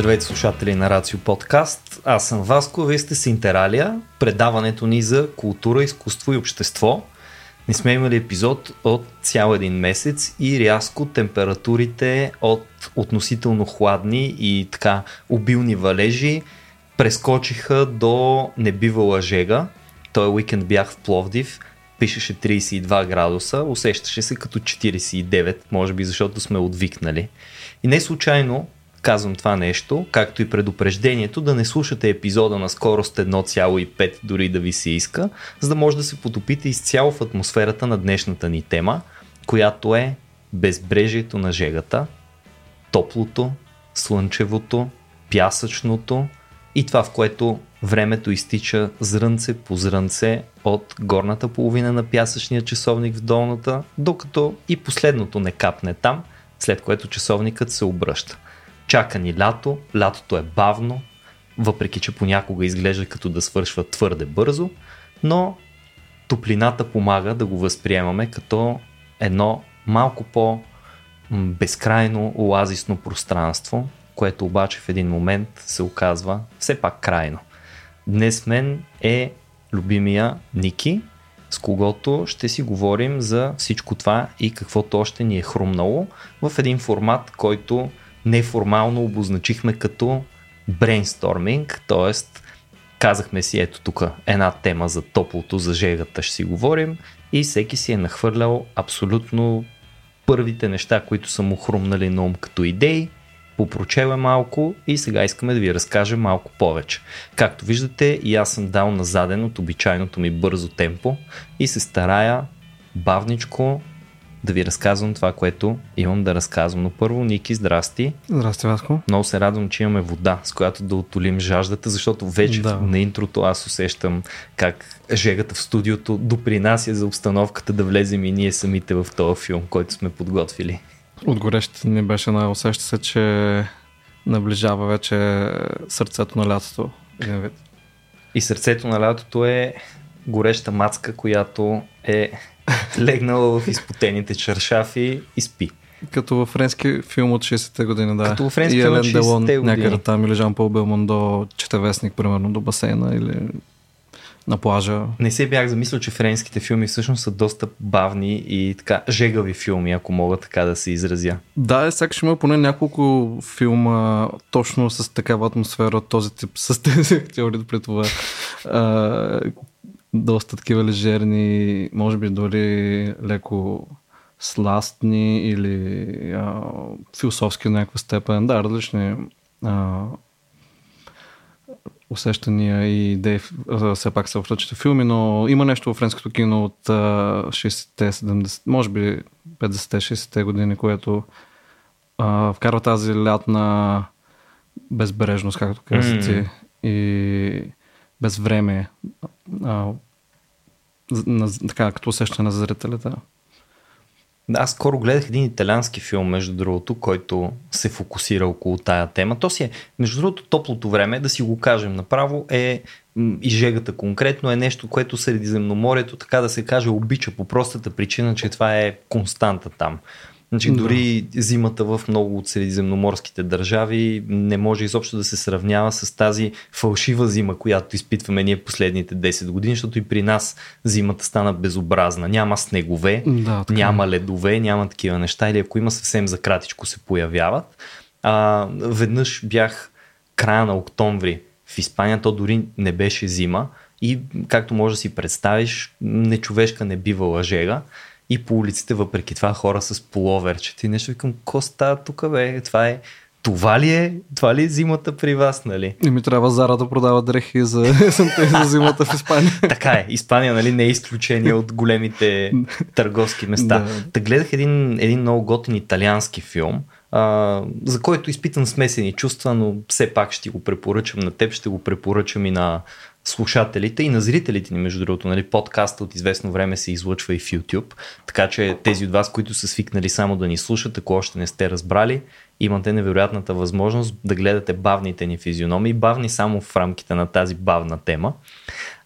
Здравейте слушатели на Рацио Подкаст. Аз съм Васко, вие сте с Интералия, предаването ни за култура, изкуство и общество. Не сме имали епизод от цял един месец и рязко температурите от относително хладни и така обилни валежи прескочиха до небивала жега. Той уикенд бях в Пловдив, пишеше 32 градуса, усещаше се като 49, може би защото сме отвикнали. И не случайно казвам това нещо, както и предупреждението да не слушате епизода на скорост 1,5 дори да ви се иска, за да може да се потопите изцяло в атмосферата на днешната ни тема, която е безбрежието на жегата, топлото, слънчевото, пясъчното и това, в което времето изтича зрънце по зрънце от горната половина на пясъчния часовник в долната, докато и последното не капне там, след което часовникът се обръща. Чака ни лято, лятото е бавно, въпреки че понякога изглежда като да свършва твърде бързо, но топлината помага да го възприемаме като едно малко по безкрайно оазисно пространство, което обаче в един момент се оказва все пак крайно. Днес мен е любимия Ники, с когото ще си говорим за всичко това и каквото още ни е хрумнало в един формат, който неформално обозначихме като брейнсторминг, т.е. казахме си ето тук една тема за топлото, за жегата ще си говорим и всеки си е нахвърлял абсолютно първите неща, които са му хрумнали на ум като идеи, попрочел е малко и сега искаме да ви разкажем малко повече. Както виждате и аз съм дал на заден от обичайното ми бързо темпо и се старая бавничко да ви разказвам това, което имам да разказвам. Но първо, Ники, здрасти. Здрасти, Васко. Много се радвам, че имаме вода, с която да отолим жаждата, защото вече да. на интрото аз усещам как жегата в студиото допринася за обстановката да влезем и ние самите в този филм, който сме подготвили. Отгорещите ни беше на усеща се, че наближава вече сърцето на лятото. И сърцето на лятото е гореща мацка, която е легнала в изпотените чаршафи и спи. Като във френски филм от 60-те години, да. Като във френски филм от 60-те години. Някъде там или Жан Пол Белмондо чете вестник, примерно, до басейна или на плажа. Не се бях замислил, че френските филми всъщност са доста бавни и така жегави филми, ако мога така да се изразя. Да, сега ще има поне няколко филма точно с такава атмосфера този тип, с тези актьори при това. А, доста такива лежерни, може би дори леко сластни или а, философски в някаква степен. Да, различни а, усещания и идеи все пак са в различните филми, но има нещо в френското кино от 60-те, 70 може би 50-те, 60-те години, което а, вкарва тази лятна безбрежност, както казах mm. и без време, а, на, така, като усещане на зрителите. Аз скоро гледах един италиански филм, между другото, който се фокусира около тая тема. То си е, между другото, топлото време, да си го кажем направо, е и жегата конкретно е нещо, което Средиземноморието, така да се каже, обича по простата причина, че това е константа там. Значи, дори да. зимата в много от средиземноморските държави не може изобщо да се сравнява с тази фалшива зима, която изпитваме ние последните 10 години, защото и при нас зимата стана безобразна. Няма снегове, да, няма ледове, няма такива неща или ако има съвсем за кратичко се появяват. А, веднъж бях края на октомври в Испания, то дори не беше зима и както може да си представиш, нечовешка не бива лъжега и по улиците, въпреки това, хора с половерчета и нещо викам, ко става тук, бе? Това е това ли е, това ли е зимата при вас, нали? И ми трябва Зара да продава дрехи за за зимата в Испания. така е, Испания, нали, не е изключение от големите търговски места. Да. Та гледах един, един много готин италиански филм, а, за който изпитам смесени чувства, но все пак ще го препоръчам на теб, ще го препоръчам и на слушателите и на зрителите ни, между другото. Нали, подкаста от известно време се излъчва и в YouTube, така че тези от вас, които са свикнали само да ни слушат, ако още не сте разбрали, имате невероятната възможност да гледате бавните ни физиономии, бавни само в рамките на тази бавна тема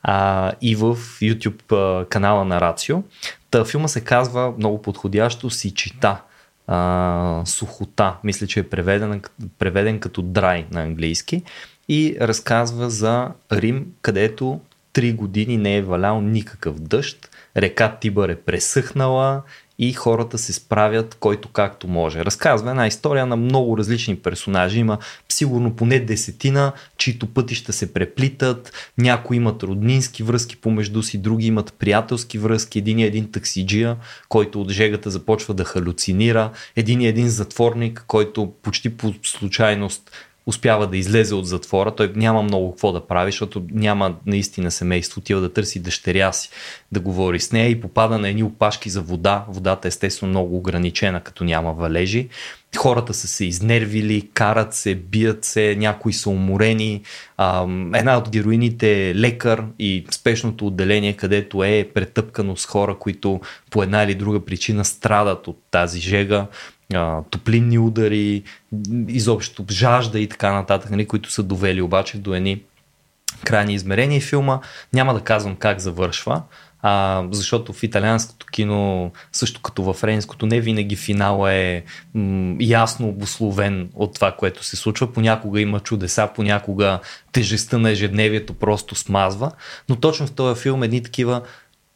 а, и в YouTube канала на Рацио. Та филма се казва много подходящо Си чита а, сухота. Мисля, че е преведен, преведен като драй на английски. И разказва за Рим, където три години не е валял никакъв дъжд. Река Тибър е пресъхнала, и хората се справят който както може. Разказва една история на много различни персонажи. Има сигурно поне десетина, чието пътища се преплитат. Някои имат роднински връзки помежду си, други имат приятелски връзки. Един е един таксиджия, който от жегата започва да халюцинира. Един е един затворник, който почти по случайност успява да излезе от затвора, той няма много какво да прави, защото няма наистина семейство, отива да търси дъщеря си, да говори с нея и попада на едни опашки за вода. Водата е естествено много ограничена, като няма валежи. Хората са се изнервили, карат се, бият се, някои са уморени. една от героините е лекар и спешното отделение, където е претъпкано с хора, които по една или друга причина страдат от тази жега топлинни удари, изобщо жажда и така нататък, нали, които са довели обаче до едни крайни измерения. Филма няма да казвам как завършва, а, защото в италианското кино, също като в френското, не винаги финал е м, ясно обословен от това, което се случва. Понякога има чудеса, понякога тежестта на ежедневието просто смазва. Но точно в този филм едни такива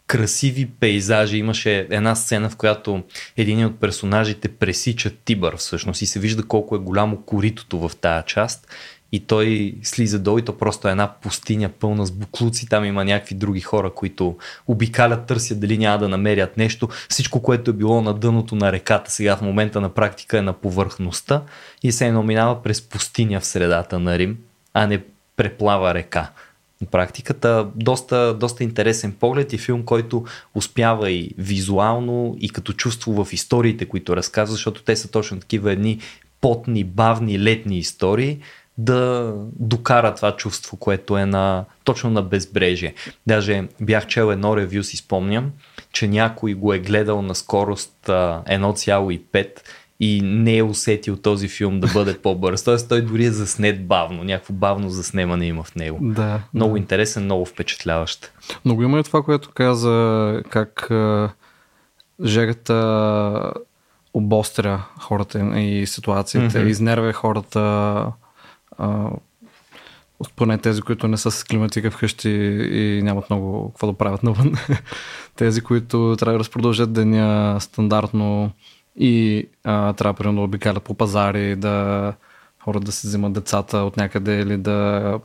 красиви пейзажи. Имаше една сцена, в която един от персонажите пресича Тибър всъщност и се вижда колко е голямо коритото в тая част и той слиза долу и то просто е една пустиня пълна с буклуци. Там има някакви други хора, които обикалят, търсят дали няма да намерят нещо. Всичко, което е било на дъното на реката, сега в момента на практика е на повърхността и се е номинава през пустиня в средата на Рим, а не преплава река практиката. Доста, доста интересен поглед и филм, който успява и визуално, и като чувство в историите, които разказва, защото те са точно такива едни потни, бавни, летни истории, да докара това чувство, което е на, точно на безбрежие. Даже бях чел едно ревю, си спомням, че някой го е гледал на скорост 1,5 и не е усетил този филм да бъде по-бърз. Тоест той дори е заснет бавно, някакво бавно заснемане има в него. Да. Много да. интересен, много впечатляващ. Много има и това, което каза, как жегата обостря хората и ситуациите, mm-hmm. изнервя хората, а, поне тези, които не са с климатика вкъщи и нямат много какво да правят навън. тези, които трябва да продължат деня стандартно и а, трябва примерно да обикалят по пазари, да хората да се вземат децата от някъде или да,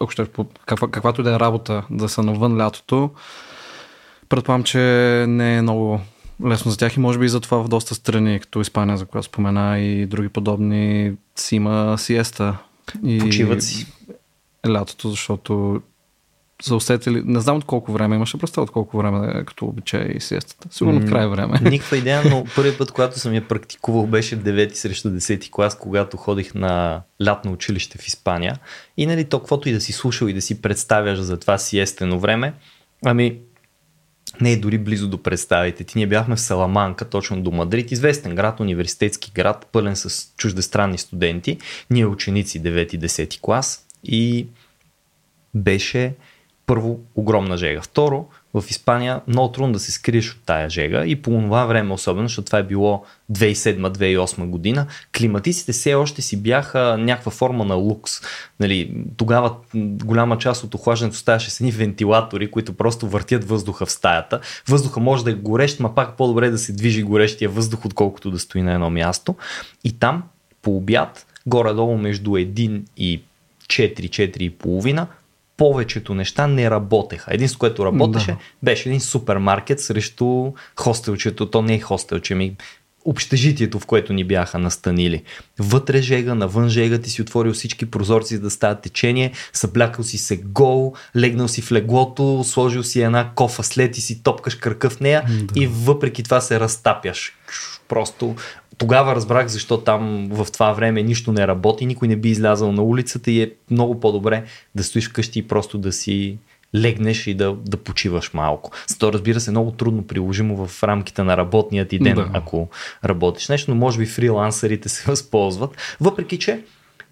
ако ще, каква, каквато и да е работа, да са навън лятото. Предполагам, че не е много лесно за тях и може би и за това в доста страни, като Испания, за която спомена и други подобни, си има сиеста. И Почиват си. Лятото, защото са усетили, не знам от колко време имаше представа от колко време като обича и сиестата. Сигурно край време. Никаква идея, но първият път, когато съм я практикувал, беше в 9 срещу 10 клас, когато ходих на лятно училище в Испания. И нали, то, каквото и да си слушал и да си представяш за това сиестено време, ами не е дори близо до представите ти. Ние бяхме в Саламанка, точно до Мадрид, известен град, университетски град, пълен с чуждестранни студенти. Ние ученици 9-10 клас и беше първо огромна жега. Второ, в Испания много трудно да се скриеш от тая жега и по това време особено, защото това е било 2007-2008 година, климатиците все още си бяха някаква форма на лукс. Нали, тогава голяма част от охлаждането ставаше с едни вентилатори, които просто въртят въздуха в стаята. Въздуха може да е горещ, ма пак по-добре да се движи горещия въздух, отколкото да стои на едно място. И там по обяд, горе-долу между 1 и 4-4,5 повечето неща не работеха. Единството, което работеше, да. беше един супермаркет срещу хостелчето. То не е хостелче, ми общежитието, в което ни бяха настанили. Вътре жега, навън жега, ти си отворил всички прозорци да става течение, съблякал си се гол, легнал си в леглото, сложил си една кофа след и си топкаш кръка в нея да. и въпреки това се разтапяш. Просто тогава разбрах защо там в това време нищо не работи, никой не би излязал на улицата и е много по-добре да стоиш вкъщи и просто да си легнеш и да, да почиваш малко. То разбира се много трудно приложимо в рамките на работния ти ден, да. ако работиш нещо, но може би фрилансерите се възползват. Въпреки, че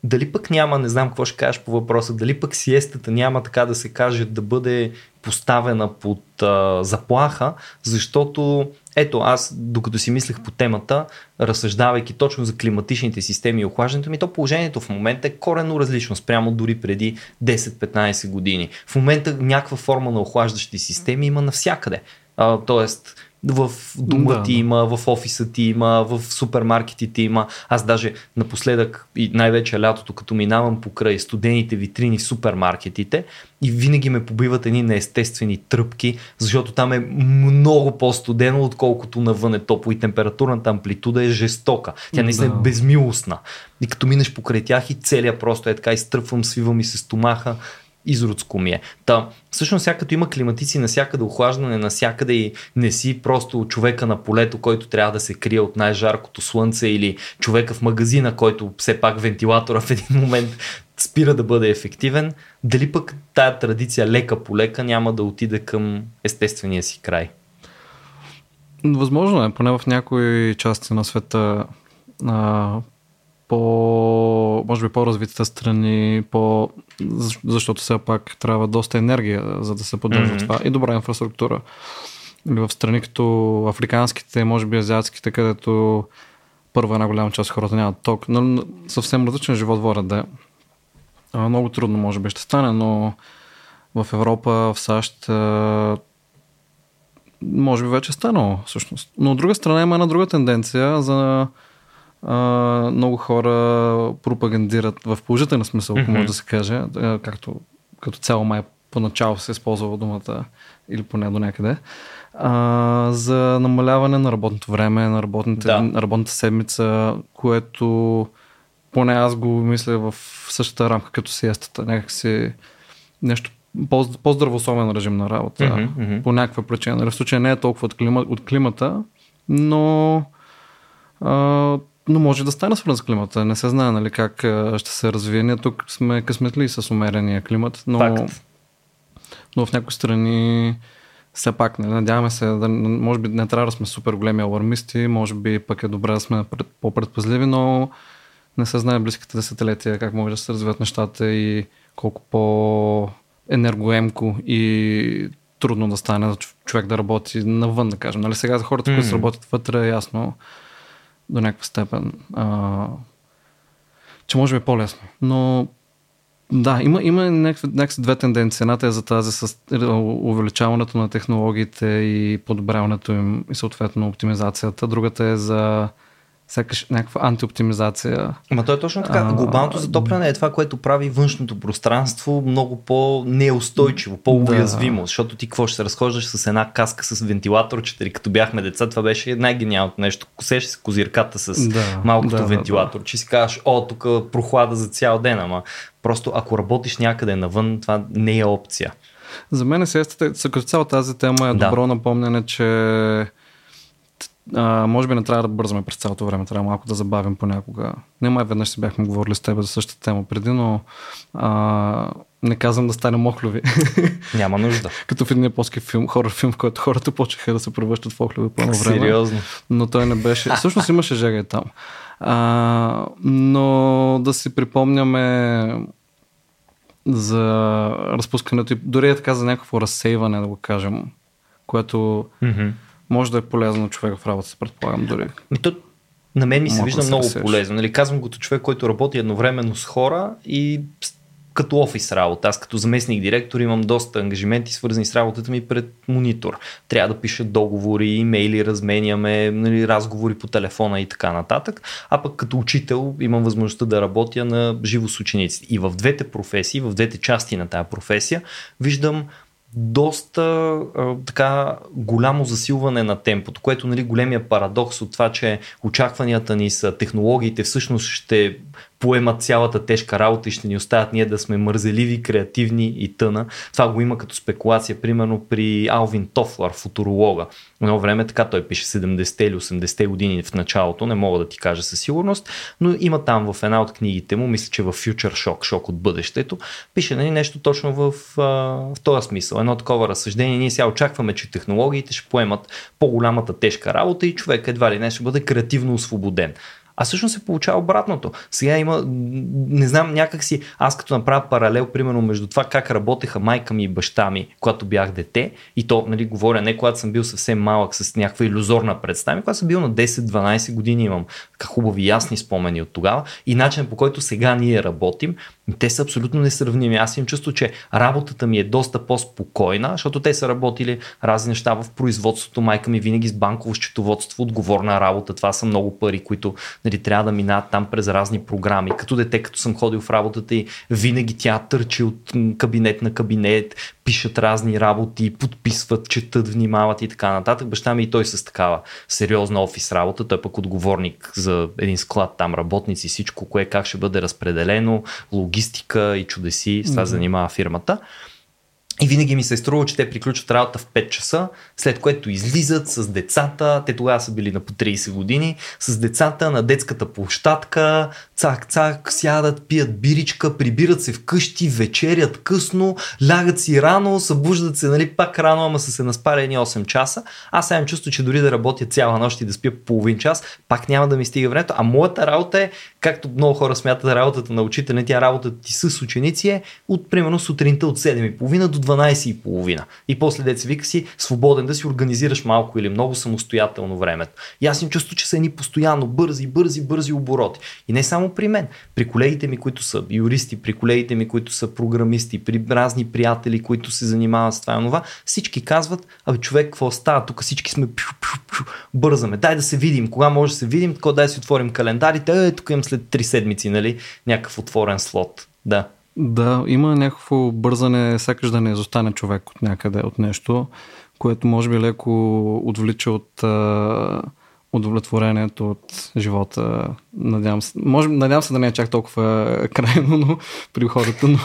дали пък няма, не знам какво ще кажеш по въпроса, дали пък сиестата няма така да се каже да бъде поставена под а, заплаха, защото ето аз, докато си мислех по темата, разсъждавайки точно за климатичните системи и охлаждането ми, то положението в момента е корено различно спрямо дори преди 10-15 години. В момента някаква форма на охлаждащи системи има навсякъде. А, тоест, в дома да, ти да. има, в офиса ти има, в супермаркетите има. Аз даже напоследък и най-вече лятото, като минавам покрай студените витрини в супермаркетите и винаги ме побиват едни неестествени тръпки, защото там е много по-студено, отколкото навън е топло и температурната амплитуда е жестока. Тя наистина да. е безмилостна. И като минеш покрай тях и целият просто е така, изтръпвам, свивам и се стомаха изродско ми е. Та, всъщност, сега като има климатици навсякъде, охлаждане навсякъде и не си просто човека на полето, който трябва да се крие от най-жаркото слънце или човека в магазина, който все пак вентилатора в един момент спира да бъде ефективен, дали пък тая традиция лека по лека няма да отиде към естествения си край? Възможно е, поне в някои части на света а, по, може би по-развитите страни, по, защото все пак трябва доста енергия, за да се поддържа mm-hmm. това и добра инфраструктура. Или в страни като африканските, може би азиатските, където първа една голяма част от хората нямат ток, но съвсем различен живот водят да е. Много трудно може би ще стане, но в Европа, в САЩ може би вече е станало всъщност. Но от друга страна има една друга тенденция за а, много хора пропагандират в положителен смисъл, ако mm-hmm. може да се каже, както като цяло май поначало се използва думата или поне до някъде, а, за намаляване на работното време, на, работните, да. на работната седмица, което поне аз го мисля в същата рамка като сиестата, някакси нещо по-здравословен режим на работа, mm-hmm, mm-hmm. по някаква причина. Нали, в случая не е толкова от, клима, от климата, но а, но може да стане свързан с климата. Не се знае нали, как ще се развие. Ние тук сме късметли с умерения климат, но, но в някои страни все пак не надяваме се, да, може би не трябва да сме супер големи алармисти, може би пък е добре да сме по-предпазливи, но не се знае близките десетилетия как може да се развиват нещата и колко по-енергоемко и трудно да стане човек да работи навън, да кажем. Нали, сега за хората, mm. които работят вътре, е ясно до някаква степен, а, че може би е по-лесно. Но да, има, има някакви, две тенденции. Едната е за тази с увеличаването на технологиите и подобряването им и съответно оптимизацията. Другата е за сякаш някаква антиоптимизация. Ама то е точно така. А, Глобалното затопляне е това, което прави външното пространство много по-неустойчиво, по-уязвимо, да. защото ти какво ще се разхождаш с една каска с вентилатор, че като бяхме деца, това беше най-гениалното нещо. Косеш се козирката с да, малкото да, вентилатор, да, че си кажеш, о, тук прохлада за цял ден, ама просто ако работиш някъде навън, това не е опция. За мен е като цяло тази тема е да. добро напомняне, че а, може би не трябва да бързаме през цялото време, трябва малко да забавим понякога. Не май веднъж си бяхме говорили с теб за същата тема преди, но а, не казвам да стане мохлюви. Няма нужда. Като в един японски филм, хорър филм, в който хората почеха да се превръщат в мохлюви по време. Сериозно. Но той не беше. Всъщност имаше жега и там. А, но да си припомняме за разпускането и дори е така за някакво разсейване, да го кажем, което mm-hmm може да е полезно човек в работа, предполагам дори. Ми то, на мен ми се вижда много сеш. полезно. Нали, казвам го като човек, който работи едновременно с хора и като офис работа. Аз като заместник директор имам доста ангажименти, свързани с работата ми пред монитор. Трябва да пиша договори, имейли, разменяме, нали, разговори по телефона и така нататък. А пък като учител имам възможността да работя на живо с учениците. И в двете професии, в двете части на тази професия, виждам доста а, така голямо засилване на темпото, което нали, големия парадокс от това, че очакванията ни са технологиите всъщност ще поемат цялата тежка работа и ще ни оставят ние да сме мързеливи, креативни и тъна. Това го има като спекулация, примерно при Алвин Тофлар, футуролога. Едно време така той пише 70-те или 80-те години в началото, не мога да ти кажа със сигурност, но има там в една от книгите му, мисля, че в Future Shock, шок от бъдещето, пише нали, нещо точно в, в този смисъл. Едно такова разсъждение. Ние сега очакваме, че технологиите ще поемат по-голямата тежка работа и човек едва ли не ще бъде креативно освободен. А всъщност се получава обратното. Сега има, не знам, някак си, аз като направя паралел, примерно, между това как работеха майка ми и баща ми, когато бях дете, и то, нали, говоря не когато съм бил съвсем малък с някаква иллюзорна представа, когато съм бил на 10-12 години, имам хубави ясни спомени от тогава и начин по който сега ние работим, те са абсолютно несравними. Аз им чувство, че работата ми е доста по-спокойна, защото те са работили разни неща в производството. Майка ми винаги с банково счетоводство, отговорна работа. Това са много пари, които нали, трябва да минават там през разни програми. Като дете, като съм ходил в работата и винаги тя търчи от кабинет на кабинет, пишат разни работи, подписват, четат, внимават и така нататък. Баща ми и той с такава сериозна офис работа, той пък отговорник за един склад там, работници, всичко, кое как ще бъде разпределено, логистика и чудеси, с това mm-hmm. занимава фирмата. И винаги ми се е струва, че те приключват работа в 5 часа, след което излизат с децата, те тогава са били на по 30 години, с децата на детската площадка, цак-цак, сядат, пият биричка, прибират се вкъщи, вечерят късно, лягат си рано, събуждат се, нали, пак рано, ама са се наспалени 8 часа. Аз сега чувство, че дори да работя цяла нощ и да спя половин час, пак няма да ми стига времето. А моята работа е, както много хора смятат работата на учителя, тя работата ти с ученици е от примерно сутринта от 7.30 до 12.30. И после деца вика си свободен да си организираш малко или много самостоятелно времето. И аз им чувство, че са ни постоянно бързи, бързи, бързи обороти. И не само при мен, при колегите ми, които са юристи, при колегите ми, които са програмисти, при разни приятели, които се занимават с това и това, всички казват, абе човек, какво става? Тук всички сме пю, пю, пю, бързаме. Дай да се видим. Кога може да се видим? Така дай да си отворим календарите. Е, тук имам след 3 седмици, нали? Някакъв отворен слот. Да. Да, има някакво бързане, сякаш да не изостане човек от някъде, от нещо, което може би леко отвлича от а, удовлетворението от живота. Надявам се, може, надявам се да не е чак толкова крайно но, при хората, но,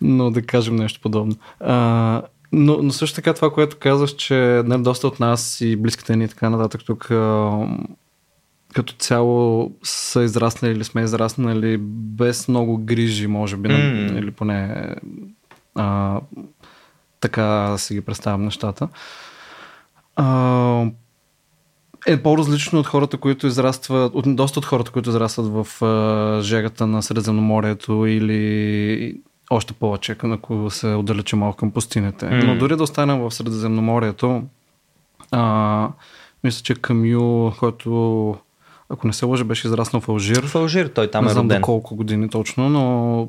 но да кажем нещо подобно. А, но, но също така това, което казваш, че не, нали, доста от нас и близките ни и така нататък тук като цяло са израснали или сме израснали без много грижи, може би, mm. или поне а, така си ги представям нещата. А, е по-различно от хората, които израстват, от, доста от хората, които израстват в а, жегата на Средиземноморието или още повече, ако се отдалече малко към пустинете. Mm. Но дори да останем в Средиземноморието, а, мисля, че Камю, който ако не се лъжа, беше израснал в Алжир. В Алжир, той там не е знам роден. колко години точно, но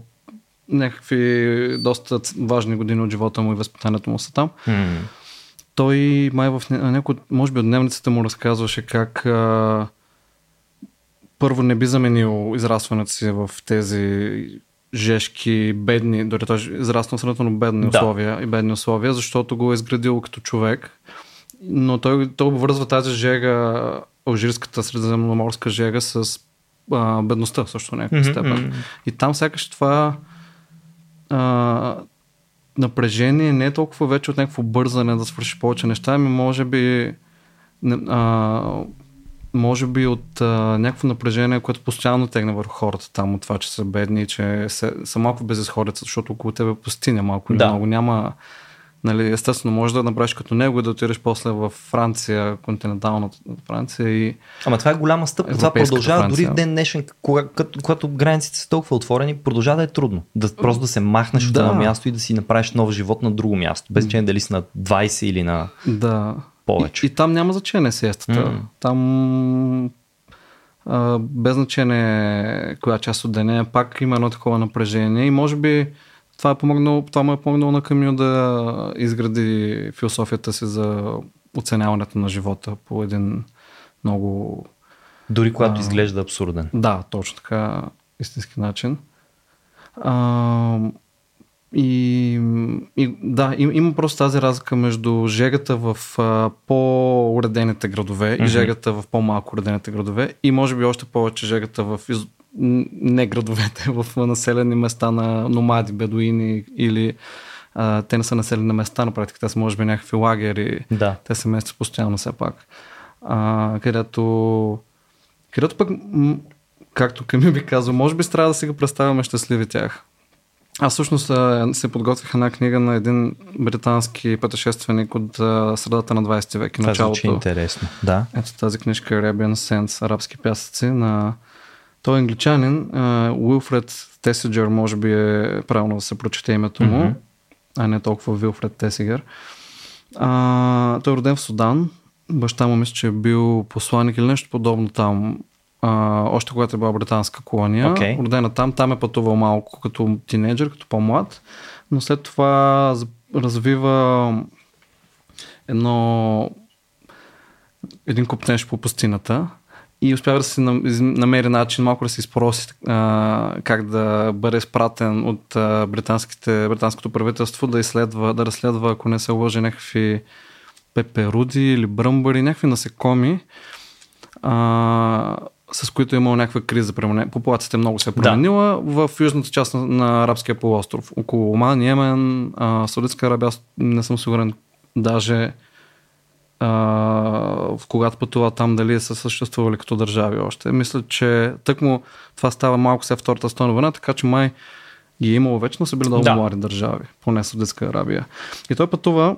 някакви доста важни години от живота му и възпитанието му са там. Mm. Той май в някой, може би от дневницата му разказваше как а, първо не би заменил израстването си в тези жешки, бедни, дори той израснал сравнително бедни да. условия и бедни условия, защото го е изградил като човек. Но той, той обвързва тази жега алжирската средиземноморска жега с а, бедността също някаква mm-hmm, степен. Mm-hmm. И там сякаш това а, напрежение не е толкова вече от някакво бързане да свърши повече неща, ами може би а, може би от а, някакво напрежение, което постоянно тегне върху хората там, от това, че са бедни, че са малко безисходица, защото около тебе пустиня малко или да. много. Няма, Нали, естествено, може да направиш като него и да отидеш после в Франция, континенталната Франция и. Ама това е голяма стъпка. Това продължава Франция. дори в ден днешен, когато, когато границите са толкова отворени, продължава да е трудно. Да просто да се махнеш да. от едно място и да си направиш нов живот на друго място. Без значение дали си на 20 или на да. повече. И, и там няма значение сестата. Mm. Там а, без значение коя част от деня, пак има едно такова напрежение и може би това, е помогнало, това му е помогнало на Камил да изгради философията си за оценяването на живота по един много... Дори когато а, изглежда абсурден. Да, точно така, истински начин. А, и, и да, им, има просто тази разлика между жегата в а, по-уредените градове mm-hmm. и жегата в по-малко уредените градове и може би още повече жегата в из, не градовете, в населени места на номади, бедуини или а, те не са населени места на практика, те са може би някакви лагери, да. те се местят постоянно все пак. А, където, където пък, както Ками би казал, може би трябва да си го представяме щастливи тях. Аз всъщност се подготвих една книга на един британски пътешественик от средата на 20 век и Това началото. звучи интересно. Да. Ето тази книжка Arabian Sands, арабски пясъци на той е англичанин, Уилфред Тесиджер, може би е правилно да се прочете името му, Мгм. а не толкова Вилфред Тесигер. А, той е роден в Судан. Баща му мисля, че е бил посланник или нещо подобно там. А, още когато е била британска колония. Окей. Родена там, там е пътувал малко като тинейджър, като по-млад. Но след това развива едно един куптеж по пустината и успява да из- намери начин малко да се изпроси а, как да бъде спратен от а, британското правителство да изследва, да разследва, ако не се лъжи, някакви пеперуди или бръмбари, някакви насекоми, а, с които е имало някаква криза. Популацията много се е Да. променила в южната част на, на арабския полуостров. Около Оман, Йемен, а, Саудитска Арабия, не съм сигурен даже а, в когато пътува там, дали са съществували като държави още. Мисля, че тъкмо това става малко след Втората стона война, така че май ги е имало вече, но са били много Да. млади държави, поне Саудитска Арабия. И той пътува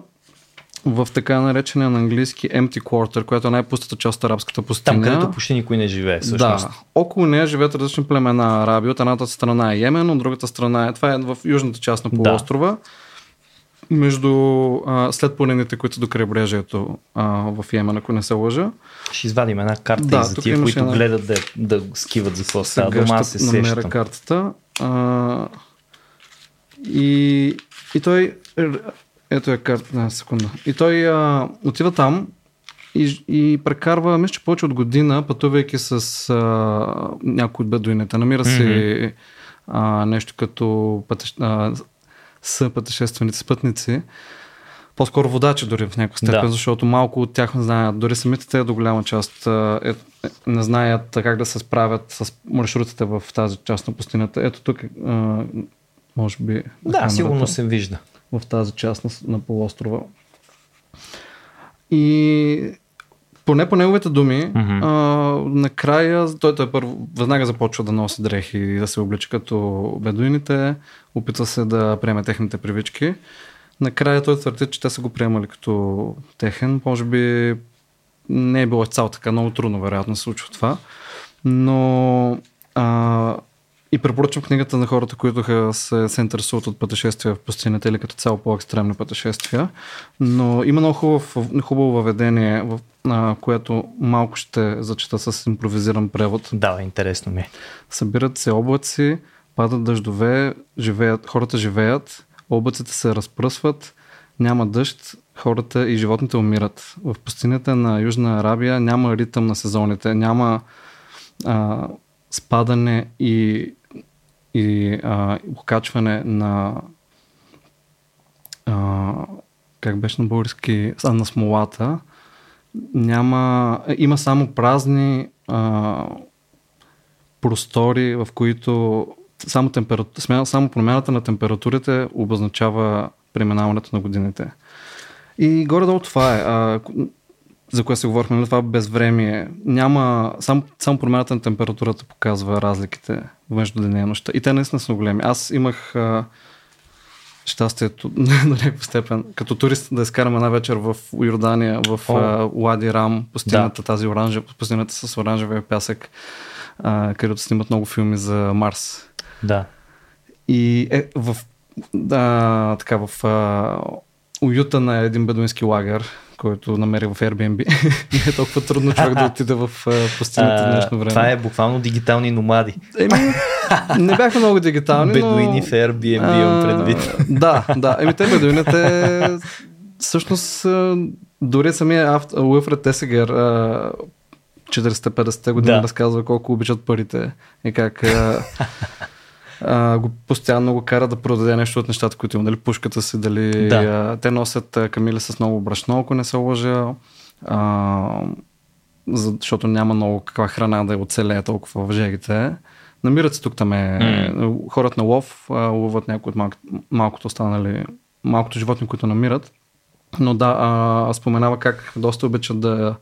в така наречения на английски empty quarter, която е най-пустата част от арабската пустиня. Там, където почти никой не живее, всъщност. Да. Около нея живеят различни племена араби. От едната страна е Йемен, от другата страна е... Това е в южната част на Да. Между а, след планините, които до крайбрежието а, в Йемен, ако не се лъжа. Ще извадим една карта Да, и за тия, които една- гледат да, да скиват за какво става. Ще се сещам. картата. А, и, и той... Ето е карта, една секунда. И той а, отива там и, и прекарва, мисля, че повече от година, пътувайки с а, някои от бедуините. Намира си а, нещо като пътеш, а, с пътешественици, спътници. По-скоро водачи дори в някаква степен, Да. защото малко от тях не знаят. Дори самите те до голяма част е, е, не знаят как да се справят с маршрутите в тази част на пустинята. Ето тук, е, може би... Да, сигурно се вижда. в тази част на, на полуострова. И поне по неговите думи, mm-hmm. а, накрая той, той първо веднага започва да носи дрехи и да се облича като бедуините, опитва се да приеме техните привички. Накрая той твърди, че те са го приемали като техен. Може би не е било цял така, много трудно вероятно се случва това. Но а, и препоръчвам книгата на хората, които се, се интересуват от пътешествия в пустинята или като цяло по-екстремни пътешествия. Но има много хубав, хубаво въведение, в а, което малко ще зачета с импровизиран превод. Да, интересно ми. е. Събират се облаци, падат дъждове, живеят, хората живеят, облаците се разпръсват, няма дъжд, хората и животните умират. В пустинята на Южна Арабия няма ритъм на сезоните, няма а, спадане и, и покачване на а, как беше на български, а, на смолата. Няма, има само празни а, простори, в които само, температу... само промяната на температурите обозначава преминаването на годините. И горе-долу това е. А, за което се говорихме, нали, това безвремие. Няма, само, само промяната на температурата показва разликите между деня и нощта. И те наистина са големи. Аз имах а, щастието до някаква степен, като турист да изкарам една вечер в Йордания, в а, Лади Рам, пустината, тази оранжева, пустината с оранжевия пясък, а, където снимат много филми за Марс. Да. И е в, да, така, в а, уюта на един бедуински лагер, който намерих в Airbnb. Е толкова трудно човек да отиде в а, пустинята в днешно време. това е буквално дигитални номади. Еми, не бяха много дигитални, Бедуини но... в Airbnb имам предвид. Да, да. Еми те бедуините всъщност а, дори самия Уилфред Тесегер а, 40-50 години Да. разказва колко обичат парите и как а, го, постоянно го кара да продаде нещо от нещата, които има. Дали пушката си, дали... Да. А, те носят а, камили с много брашно, ако не се лъжа. А, за- защото няма много каква храна да оцелее толкова в жегите. Намират се тук там е, хората на лов, ловат някои от малко, малкото останали, малкото животни, които намират. Но да, а, споменава как доста обичат да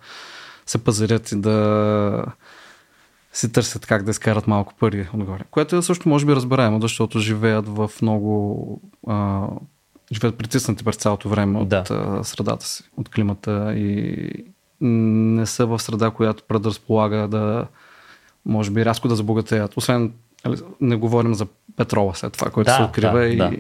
се пазарят и да си търсят как да изкарат малко пари отгоре. Което е също може би разбираемо, защото живеят в много... А, живеят притиснати през цялото време от Да. а, средата си, от климата и не са в среда, която предразполага да може би рязко да забогатеят. Освен не говорим за петрола след това, който Да, се открива да, и... да.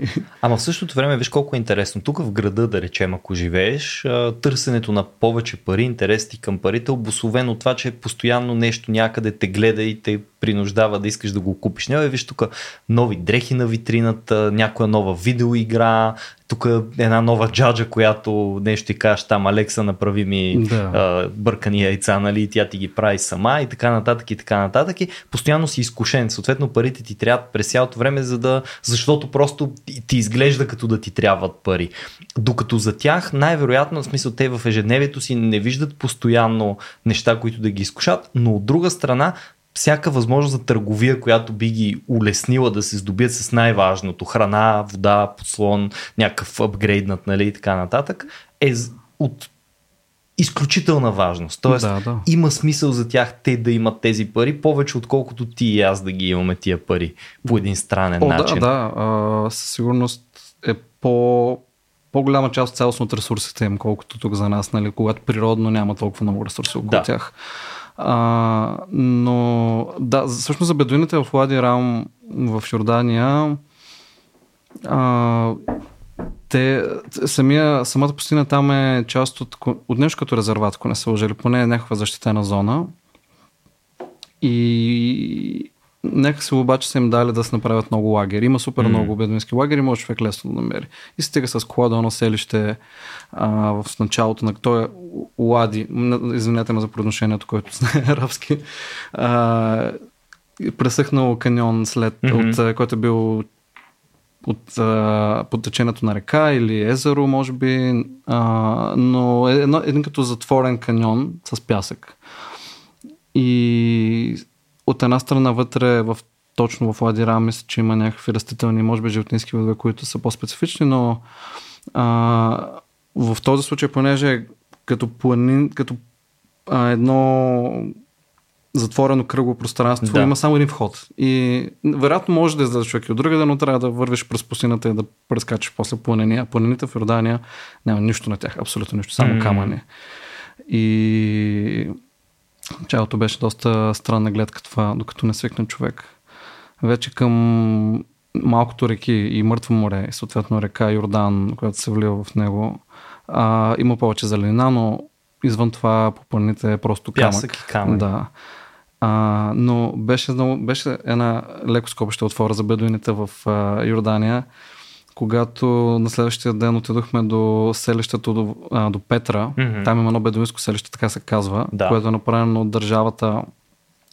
Ама в същото време, виж колко е интересно. Тук в града, да речем, ако живееш, търсенето на повече пари, интерес ти към парите, обословено от това, че постоянно нещо някъде те гледа и те принуждава да искаш да го купиш. Не, виж тук нови дрехи на витрината, някоя нова видеоигра, тук една нова джаджа, която нещо ти кажеш там, Алекса, направи ми Да. а, бъркани яйца, нали, тя ти ги прави сама и така нататък и така нататък. И постоянно си изкушен. Съответно, парите ти трябват през цялото време, за да, защото просто ти, ти изглежда като да ти трябват пари. Докато за тях, най-вероятно, в смисъл, те в ежедневието си не виждат постоянно неща, които да ги изкушат, но от друга страна, всяка възможност за търговия, която би ги улеснила да се здобият с най-важното храна, вода, подслон, някакъв апгрейднат, нали, и така нататък, е от изключителна важност. Тоест, Да, да. има смисъл за тях те да имат тези пари, повече отколкото ти и аз да ги имаме тия пари по един странен О, начин. да, да. А, със сигурност е по, по-голяма част от цялостно от ресурсите им, колкото тук за нас, нали, когато природно няма толкова много ресурси около Да. тях. А, но да, всъщност за бедуините в Лади Рам в Йордания а, те, самия, самата пустиня там е част от, от нещо като резерват, ако не се лъжа, поне е някаква защитена зона. И нека се обаче са им дали да се направят много лагери. Има супер М. много бедуински лагери, може човек лесно да намери. И стига с кола до едно селище а, в началото на... Той е Лади, м, извинете ме за произношението, който знае арабски. А, пресъхнал каньон след, Мгм. от, който е бил от а, под течението на река или езеро, може би, а, но е едно, един като затворен каньон с пясък. И от една страна вътре в точно в Ладира, мисля, че има някакви растителни, може би животински видове, които са по-специфични, но а, в този случай, понеже като, планин, като а, едно затворено кръгово пространство, Да. има само един вход. И вероятно може да излезе човек и от другаде, но трябва да вървиш през пустината и да прескачаш после планини. А планините в Йордания няма нищо на тях, абсолютно нищо, само М. камъни. И Началото беше доста странна гледка това, докато не свикне човек. Вече към малкото реки и мъртво море, и съответно река Йордан, която се влива в него, а, има повече зеленина, но извън това по планините е просто камък. Пясък и камък. Да. А, но беше, беше една леко скоба ще отворя за бедуините в а, Йордания, когато на следващия ден отидохме до селището до, а, до Петра. Мгм. Там има едно бедуинско селище, така се казва, Да. което е направено от държавата,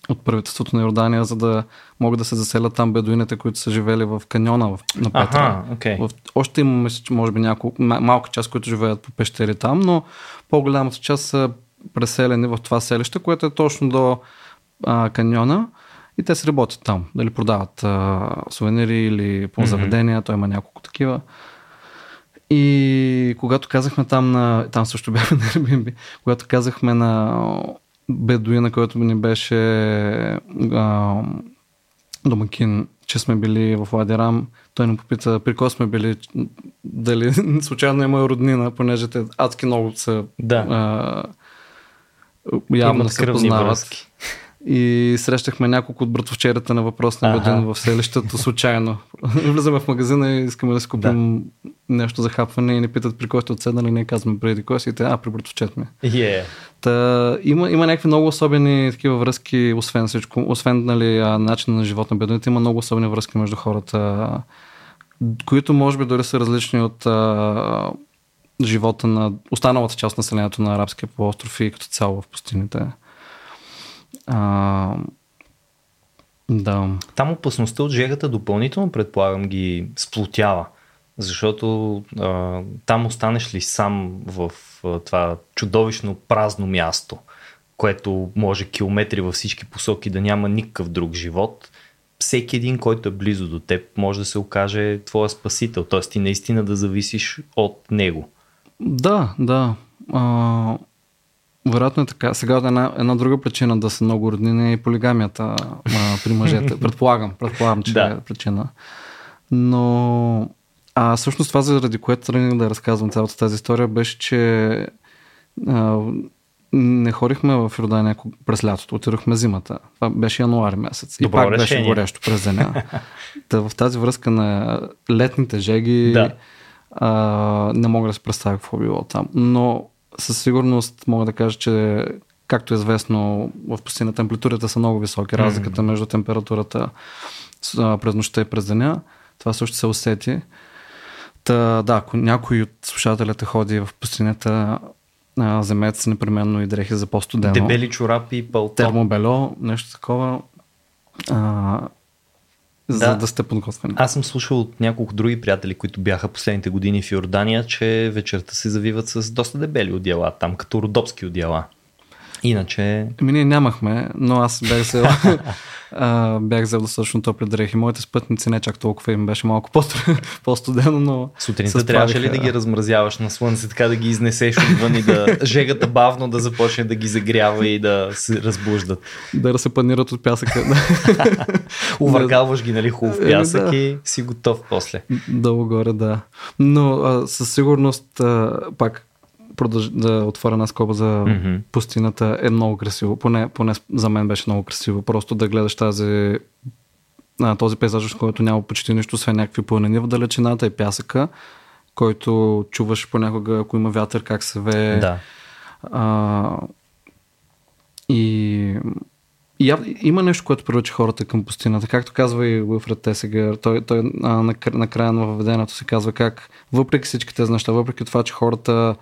от правителството на Йордания, за да могат да се заселят там бедуините, които са живели в каньона в, на Петра. Аха, окей. В, още има, мисля, че може би няколко, ма- малка част, които живеят по пещери там, но по-голямата част са преселени в това селище, което е точно до а, каньона и те се работят там. Дали продават а, сувенири или по заведения, той има няколко такива. И когато казахме там на... Там също бяхме на Airbnb. Когато казахме на бедуина, който ни беше а, домакин, че сме били в Ладирам, той ни попита при кой сме били, дали случайно има роднина, понеже те адски много са Да. а, явно се познават. връзки. И срещахме няколко от братовчерата на въпрос на Аха. Бедуин в селището случайно. Влизаме в магазина и искаме да си купим нещо за хапване и ни питат при кой сте отседнали, ние казваме преди кой си и те, а, при братовчет ми. Yeah. Та, има, има някакви много особени такива връзки, освен всичко, освен нали, начин на живот на бедуините, има много особени връзки между хората, които може би дори са различни от а, живота на останалата част на населението на арабския полуостров и като цяло в пустините. А, да. Там опасността от жегата допълнително, предполагам, ги сплотява. Защото а, там останеш ли сам в а, това чудовищно празно място, което може километри във всички посоки да няма никакъв друг живот, всеки един, който е близо до теб, може да се окаже твоя спасител. Т.е. ти наистина да зависиш от него. Да, да. А, вероятно е така. Сега една, една друга причина да са много роднини е полигамията а, при мъжете. Предполагам, предполагам, че Да. е причина. Но а всъщност това, заради което тръгнах да разказвам цялата тази история, беше, че а, не ходихме в Йордания през лятото, отидохме зимата. Това беше януари месец. И Добро пак беше решение. горещо през деня. Та в тази връзка на летните жеги Да. а, не мога да се представя какво било там. Но със сигурност мога да кажа, че както е известно, в пустината амплитудите са много високи. Разликата между температурата през нощта и през деня, това също се усети. Та, да, ако някой от слушателите ходи в пустинята, а, вземете си непременно и дрехи за по-студено. Дебели чорапи пълто. Термобело, нещо такова. А, за Да. да сте подготвени. Аз съм слушал от няколко други приятели, които бяха последните години в Йордания, че вечерта се завиват с доста дебели одеяла, там като родопски одеяла. Иначе Ами ние нямахме, но аз бях взел, а, бях взел достатъчно топли дрехи. Моите спътници не чак толкова им беше малко по- по-студено, но сутринта трябваше ли да ги размразяваш на слънце, така да ги изнесеш отвън и да жегата бавно да започне да ги загрява и да се разбуждат. да се панират от пясъка. Увъркалваш ги, нали, хубав Еми, пясък да. и си готов после. Долу горе, да. Но а, със сигурност а, пак продълж... да отворя една скоба за Мгм. пустината е много красиво. Поне, поне за мен беше много красиво. Просто да гледаш тази а, този пейзаж, в който няма почти нищо, освен някакви планини в далечината и пясъка, който чуваш понякога, ако има вятър, как се вее. Да. А, и, и има нещо, което привлича хората към пустината. Както казва и Уилфред Тесегер, той, той а, на, кр- на въведението се казва как въпреки всички тези неща, въпреки това, че хората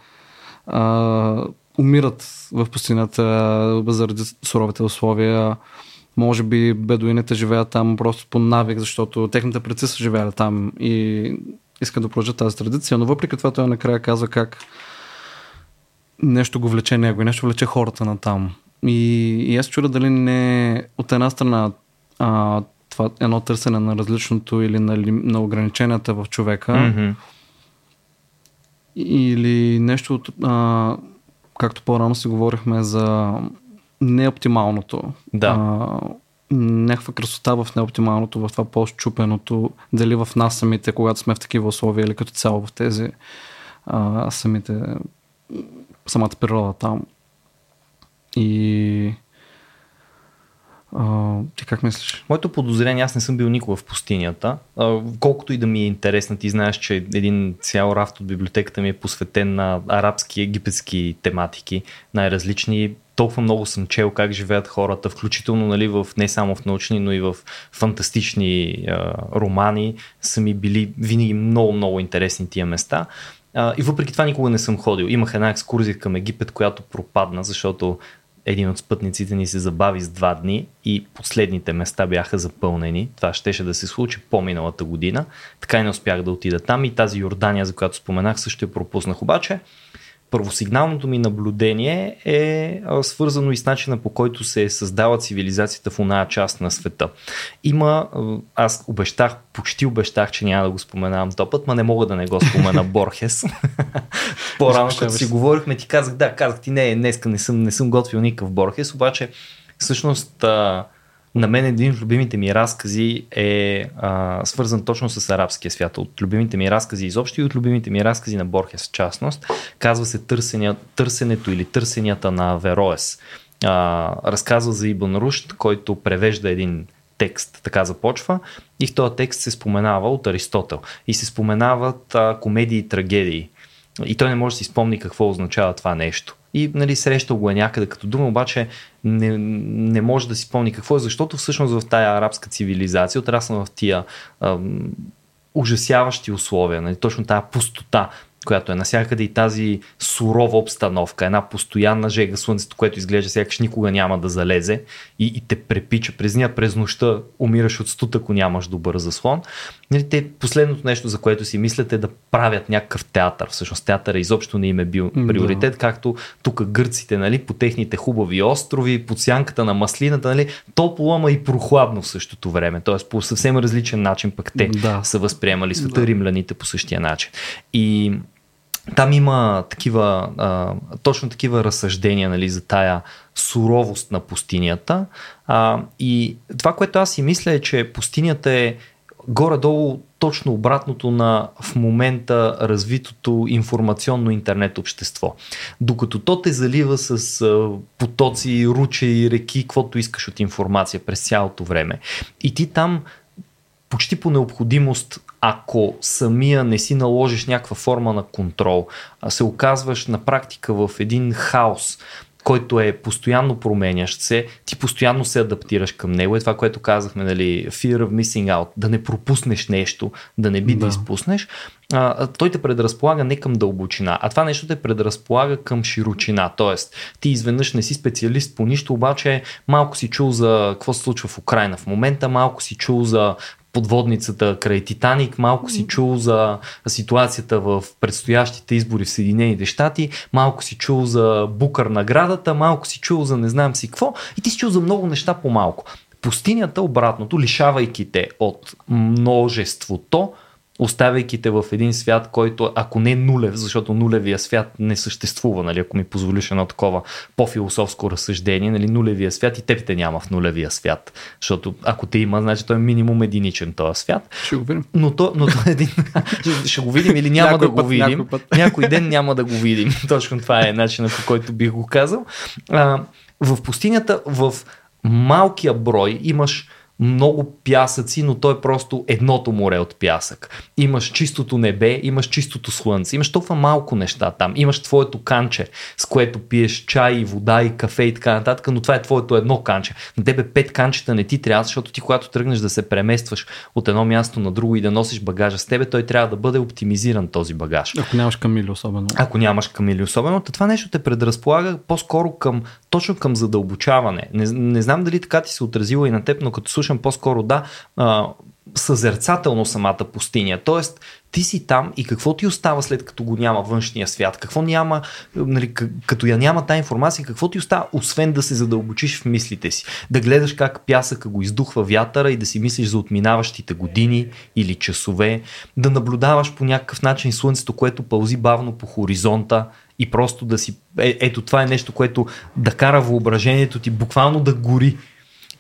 а, умират в пустината заради суровите условия, може би бедуините живеят там просто по навик, защото техните предци са живеели там и искат да продължат тази традиция, но въпреки това той накрая казва как нещо го влече него и нещо влече хората на там. И, и аз чудя дали не от една страна а, това едно търсене на различното или на, на ограниченията в човека Мгм. Или нещо от, а, както по-рано си говорихме за неоптималното. Да. А, някаква красота в неоптималното, в това по-щупеното, дали в нас самите, когато сме в такива условия или като цяло в тези а, самите самата природа там. И а, ти как мислиш? Моето подозрение, аз не съм бил никога в пустинята. А, колкото и да ми е интересна, ти знаеш, че един цял рафт от библиотеката ми е посветен на арабски, египетски тематики, най-различни. Толкова много съм чел как живеят хората, включително нали, в, не само в научни, но и в фантастични а, романи. Са ми били винаги много, много интересни тия места. А, и въпреки това никога не съм ходил. Имах една екскурзия към Египет, която пропадна, защото един от спътниците ни се забави с два дни и последните места бяха запълнени. Това щеше да се случи по-миналата година. Така и не успях да отида там и тази Йордания, за която споменах, също я пропуснах. Обаче, първосигналното ми наблюдение е свързано и с начина по който се е създала цивилизацията в оная част на света. Има, аз обещах, почти обещах, че няма да го споменавам този път, ма не мога да не го спомена Борхес. По-рано, като си говорихме, ти казах, да, казах ти, не, днеска не съм, не съм готвил никакъв Борхес, обаче всъщност на мен един от любимите ми разкази е а, свързан точно с арабския свят. От любимите ми разкази изобщо и от любимите ми разкази на Борхес в частност. Казва се търсения, търсенето или търсенията на Вероес. А, разказва за Ибн Рушд, който превежда един текст, така започва. И в този текст се споменава от Аристотел. И се споменават а, комедии и трагедии. И той не може да си спомни какво означава това нещо. И нали, срещал го е някъде като дума, обаче не, не може да си спомни какво е, защото всъщност в тая арабска цивилизация, отрасна в тия ам, ужасяващи условия, нали, точно тая пустота, която е насякъде и тази сурова обстановка, една постоянна жега слънцето, което изглежда сякаш никога няма да залезе и, и те препича през нея, през нощта умираш от студ, ако нямаш добър заслон. Нали, те, последното нещо, за което си мислят е да правят някакъв театър. Всъщност театъра изобщо не им е бил Да. приоритет, както тук гърците, нали, по техните хубави острови, под сянката на маслината, нали, топло, ама и прохладно в същото време. Тоест по съвсем различен начин пък те Да. са възприемали света, Да. римляните по същия начин. И там има такива, а, точно такива разсъждения нали, за тая суровост на пустинята. А, и това, което аз си мисля е, че пустинята е горе-долу точно обратното на в момента развитото информационно интернет общество. Докато то те залива с потоци, ручи, реки, каквото искаш от информация през цялото време. И ти там почти по необходимост ако самия не си наложиш някаква форма на контрол, се оказваш на практика в един хаос, който е постоянно променящ се, ти постоянно се адаптираш към него. Е това, което казахме, нали, fear of missing out, да не пропуснеш нещо, да не би да, да изпуснеш. А, той те предразполага не към дълбочина, а това нещо те предразполага към широчина. Тоест, ти изведнъж не си специалист по нищо, обаче малко си чул за какво се случва в Украина в момента, малко си чул за подводницата край Титаник, малко си чул за ситуацията в предстоящите избори в Съединените щати, малко си чул за Букър наградата, малко си чул за не знам си какво и ти си чул за много неща по-малко. Пустинята обратното, лишавайки те от множеството, оставяйки те в един свят, който ако не е нулев, защото нулевия свят не съществува, нали, ако ми позволиш едно такова по-философско разсъждение, нали, нулевия свят и теб те няма в нулевия свят, защото ако те има, значи той е минимум единичен този свят. Ще го видим. Но то, но то е един... ще го видим или няма някой да път, го видим. Някой, път. някой ден няма да го видим. Точно това е начинът по който бих го казал. А, в пустинята, в малкия брой имаш много пясъци, но то е просто едното море от пясък. Имаш чистото небе, имаш чистото слънце, имаш толкова малко неща там. Имаш твоето канче, с което пиеш чай, и вода и кафе и така нататък, но това е твоето едно канче. На тебе пет канчета не ти трябва, защото ти когато тръгнеш да се преместваш от едно място на друго и да носиш багажа с тебе, той трябва да бъде оптимизиран този багаж. Ако нямаш камили особено. Ако нямаш камили особено, това нещо те предразполага по-скоро към, точно към задълбочаване. Не, не знам дали така ти се отразило и на теб, но като слушам слушам по-скоро да, а, съзерцателно самата пустиня. Тоест, ти си там и какво ти остава след като го няма външния свят? Какво няма, нали, като я няма тази информация, какво ти остава, освен да се задълбочиш в мислите си? Да гледаш как пясъка го издухва вятъра и да си мислиш за отминаващите години или часове, да наблюдаваш по някакъв начин слънцето, което пълзи бавно по хоризонта и просто да си... Е, ето това е нещо, което да кара въображението ти буквално да гори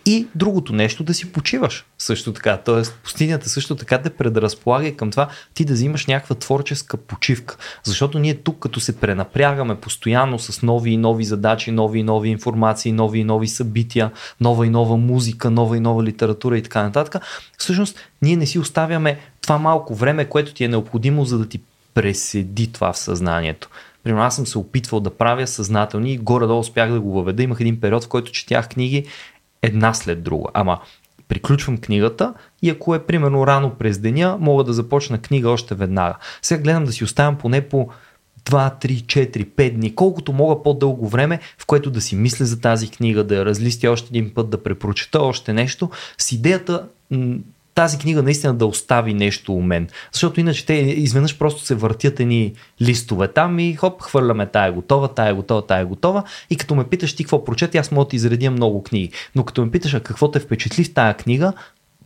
и другото нещо да си почиваш също така. Тоест, пустинята също така те предразполага към това ти да взимаш някаква творческа почивка. Защото ние тук, като се пренапрягаме постоянно с нови и нови задачи, нови и нови информации, нови и нови събития, нова и нова музика, нова и нова литература и така нататък, всъщност ние не си оставяме това малко време, което ти е необходимо, за да ти преседи това в съзнанието. Примерно аз съм се опитвал да правя съзнателни и горе-долу успях да го въведа. Имах един период, в който четях книги една след друга. Ама приключвам книгата и ако е примерно рано през деня, мога да започна книга още веднага. Сега гледам да си оставям поне по 2, 3, 4, 5 дни, колкото мога по-дълго време, в което да си мисля за тази книга, да я разлистя още един път, да препрочета още нещо, с идеята тази книга наистина да остави нещо у мен. Защото иначе те изведнъж просто се въртят едни листове там и хоп, хвърляме тая готова, тая готова, тая готова. И като ме питаш ти какво прочети, аз мога да изредя много книги. Но като ме питаш а какво те впечатли в тая книга,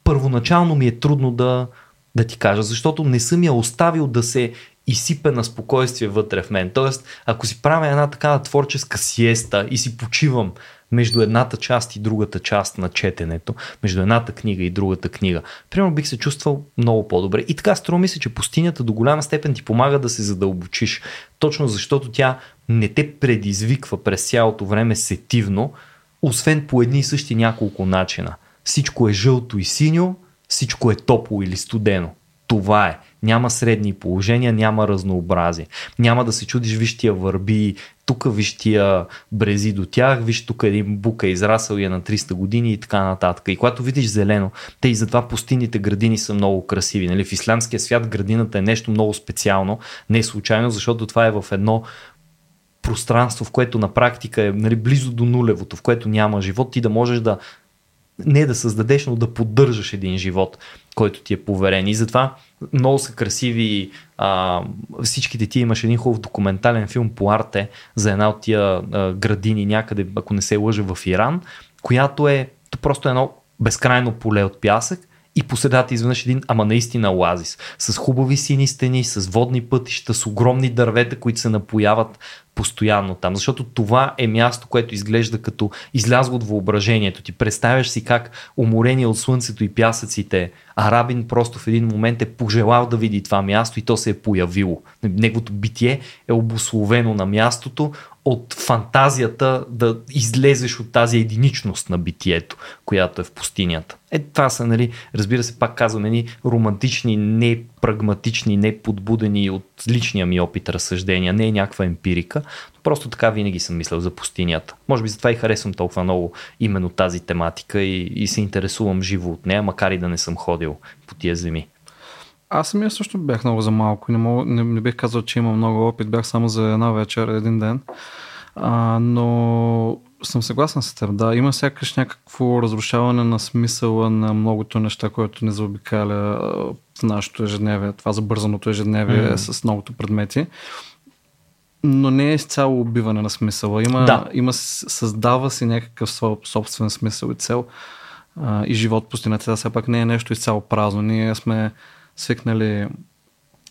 първоначално ми е трудно да, да ти кажа, защото не съм я оставил да се изсипе на спокойствие вътре в мен. Тоест, ако си правя една такава творческа сиеста и си почивам между едната част и другата част на четенето, между едната книга и другата книга, примерно бих се чувствал много по-добре. И така струва ми се, че пустинята до голяма степен ти помага да се задълбочиш, точно защото тя не те предизвиква през цялото време сетивно, освен по едни и същи няколко начина. Всичко е жълто и синьо, всичко е топло или студено. Това е. Няма средни положения, няма разнообразие. Няма да се чудиш, виж тия върби, тук виж тия брези до тях, виж тук един бук е израсъл и е на 300 години и така нататък. И когато видиш зелено, те и затова пустините градини са много красиви. Нали? В исламския свят градината е нещо много специално, не е случайно, защото това е в едно пространство, в което на практика е нали, близо до нулевото, в което няма живот, ти да можеш да не да създадеш, но да поддържаш един живот, който ти е поверен. И затова много са красиви. А, всичките ти имаш един хубав документален филм по арте за една от тия а, градини някъде, ако не се лъжа, в Иран, която е просто едно безкрайно поле от пясък и по средата изведнъж един, ама наистина оазис, с хубави сини стени, с водни пътища, с огромни дървета, които се напояват постоянно там, защото това е място, което изглежда като излязло от въображението ти. Представяш си как уморение от слънцето и пясъците, Арабин просто в един момент е пожелал да види това място и то се е появило. Неговото битие е обословено на мястото от фантазията да излезеш от тази единичност на битието, която е в пустинята. Е, това са, нали, разбира се, пак казваме, ни романтични, не прагматични, не подбудени от личния ми опит разсъждения, не е някаква емпирика, просто така винаги съм мислял за пустинята. Може би затова и харесвам толкова много именно тази тематика и, и се интересувам живо от нея, макар и да не съм ходил по тия земи. Аз самия също бях много за малко. Не, мога, не, не бих казал, че имам много опит. Бях само за една вечер, един ден. А, но съм съгласен с теб. Да, има сякаш някакво разрушаване на смисъла на многото неща, което не заобикаля в нашето ежедневие. Това забързаното ежедневие mm. с многото предмети. Но не е изцяло убиване на смисъла. Има, да. има създава си някакъв собствен смисъл и цел. А, и живот пустината. Това все пак не е нещо изцяло празно. Ние сме свикнали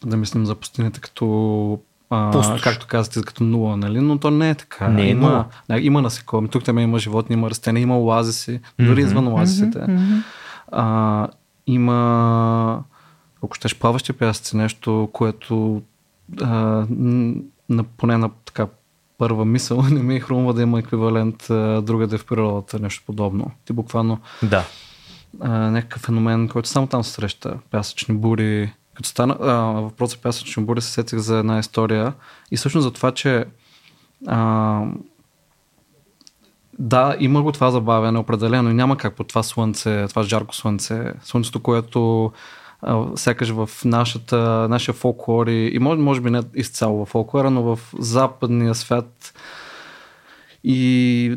да мислим за пустинята като а, както казвате, като нула, нали? но то не е така. Не е има, нула. има насекоми, тук там има животни, има растения, има оазиси, дори mm-hmm. извън оазисите. Mm-hmm. А, има, ако щеш, плаващи пясъци, нещо, което а, на, поне на така първа мисъл не ми е хрумва да има еквивалент другаде в природата, нещо подобно. Ти буквално да. а, някакъв феномен, който само там се среща. Пясъчни бури, като стана а, въпрос за пясъчни бури, се сетих за една история. И всъщност за това, че а, да, има го това забавяне определено и няма как по това слънце, това жарко слънце, слънцето, което сякаш в нашата, нашия фолклор и, и може, може би не изцяло в фолклора, но в западния свят и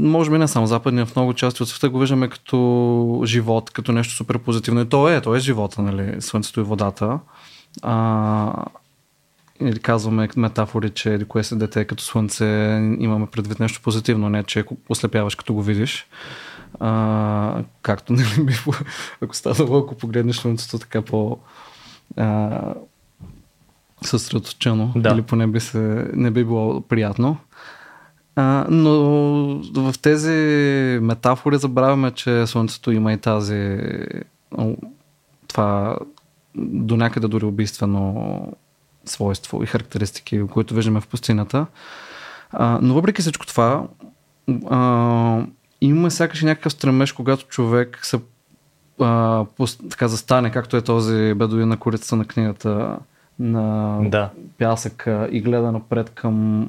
може би не само западния, в много части от света го виждаме като живот, като нещо супер позитивно. И то е, то е живота, нали, слънцето и водата. А, или казваме метафори, че кое се дете като слънце, имаме предвид нещо позитивно, не че ослепяваш като го видиш. А, както нали, би, ако става ако погледнеш слънцето така по а, съсредоточено, да. или поне би се, не би било приятно. А, но в тези метафори забравяме, че Слънцето има и тази това до някъде дори убийствено свойство и характеристики, които виждаме в пустината. А, но въпреки всичко това, а, има сякаш някакъв стремеж, когато човек се а, така застане, както е този бедоин на корицата на книгата на да. пясъка и гледа напред към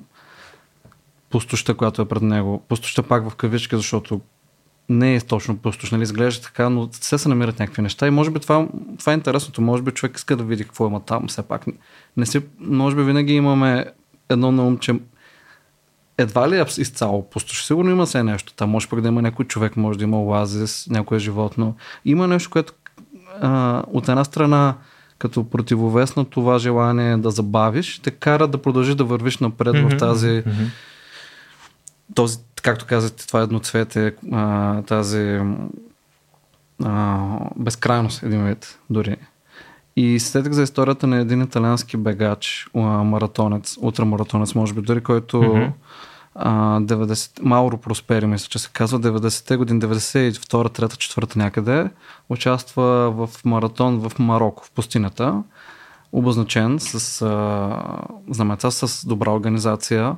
пустоща, която е пред него. Пустоща пак в кавички, защото не е точно пустош, нали, изглежда така, но все се намират някакви неща и може би това, това е интересното. Може би човек иска да види какво има там, все пак. Не си, може би винаги имаме едно на ум, че едва ли е изцяло пустош. Сигурно има се нещо. Там може пък да има някой човек, може да има оазис, някое животно. Има нещо, което а, от една страна като противовес на това желание да забавиш, те кара да продължиш да вървиш напред mm-hmm, в тази mm-hmm този, както казахте, това едноцвете, а, тази а, безкрайност, един вид дори. И следих за историята на един италиански бегач, маратонец, ултрамаратонец, може би, дори който mm-hmm. а, 90, Мауро Проспери, мисля, че се казва, 90-те години, 92 3 4 някъде, участва в маратон в Марокко, в пустинята, обозначен с а, знамеца, с добра организация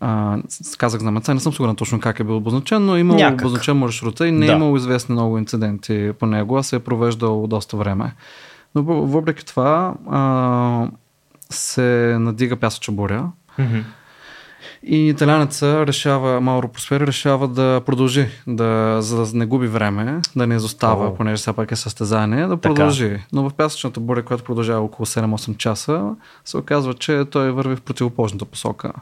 а, казах знамеца, не съм сигурен точно как е бил обозначен, но е имал Някак. обозначен маршрута и не е да. имало известни много инциденти по него, а се е провеждал доста време. Но въпреки това а, се надига пясъча буря. Mm-hmm. И италянеца решава, Мауро Проспери решава да продължи, да, за да не губи време, да не изостава, oh. понеже все пак е състезание, да продължи. Така. Но в пясъчната буря, която продължава около 7-8 часа, се оказва, че той върви в противоположната посока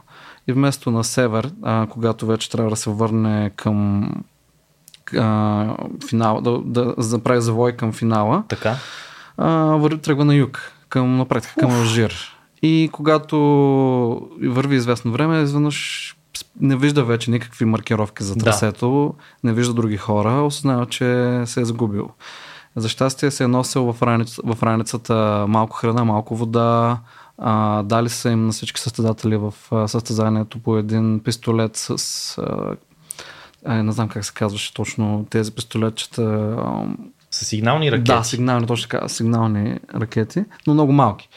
и вместо на север, а, когато вече трябва да се върне към а, финал, да, да направи завой към финала, така. А, тръгва на юг, към напред, към Алжир. И когато върви известно време, изведнъж не вижда вече никакви маркировки за трасето, да. не вижда други хора, осъзнава, че се е загубил. За щастие се е носил в, раница, в раницата малко храна, малко вода, а, дали са им на всички състезатели в състезанието по един пистолет с... А, а, не знам как се казваше точно тези пистолетчета. С сигнални ракети? Да, сигнални, точно така, сигнални ракети, но много малки.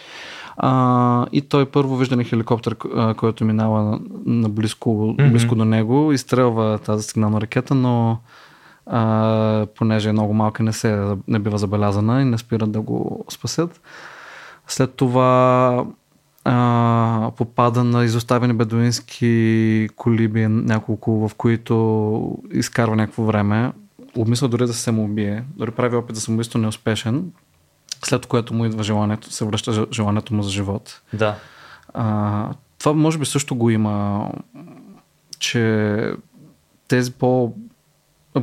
А, и той първо вижда на хеликоптер, който минава mm-hmm. близко до него, изстрелва тази сигнална ракета, но а, понеже е много малка, не, се, не бива забелязана и не спират да го спасят. След това а, попада на изоставени бедуински колиби, няколко, в които изкарва някакво време. Обмисля дори да се самоубие. Дори прави опит за самоубийство неуспешен, след което му идва желанието, се връща желанието му за живот. Да. А, това може би също го има, че тези по...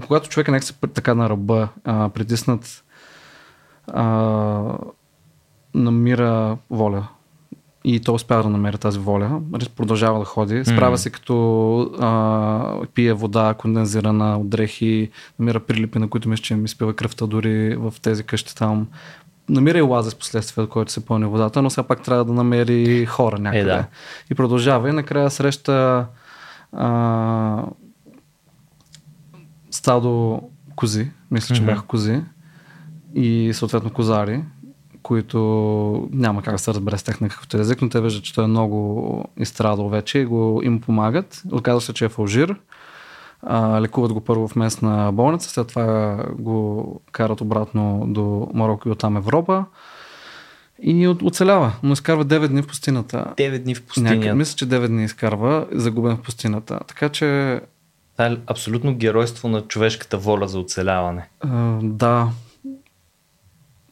Когато човек е някакси така на ръба, а, притиснат, а, намира воля. И той успява да намери тази воля. Продължава да ходи. Справя се като а, пие вода, кондензирана от дрехи, намира прилипи, на които мисля, че ми спива кръвта дори в тези къщи там. Намира и лаза последствие, от който се пълни водата, но все пак трябва да намери хора някъде. Е, да. И продължава и накрая среща а, стадо кози, мисля, че mm-hmm. бяха кози и съответно козари, които няма как да се разбере с тях на какъвто език, но те виждат, че той е много изстрадал вече и го им помагат. Оказва се, че е фалжир. А, лекуват го първо в местна болница, след това го карат обратно до Марокко и оттам Европа. И оцелява, но изкарва 9 дни в пустината. 9 дни в пустинята. Някъде, мисля, че 9 дни изкарва, загубен в пустината. Така че... Това е абсолютно геройство на човешката воля за оцеляване. А, да,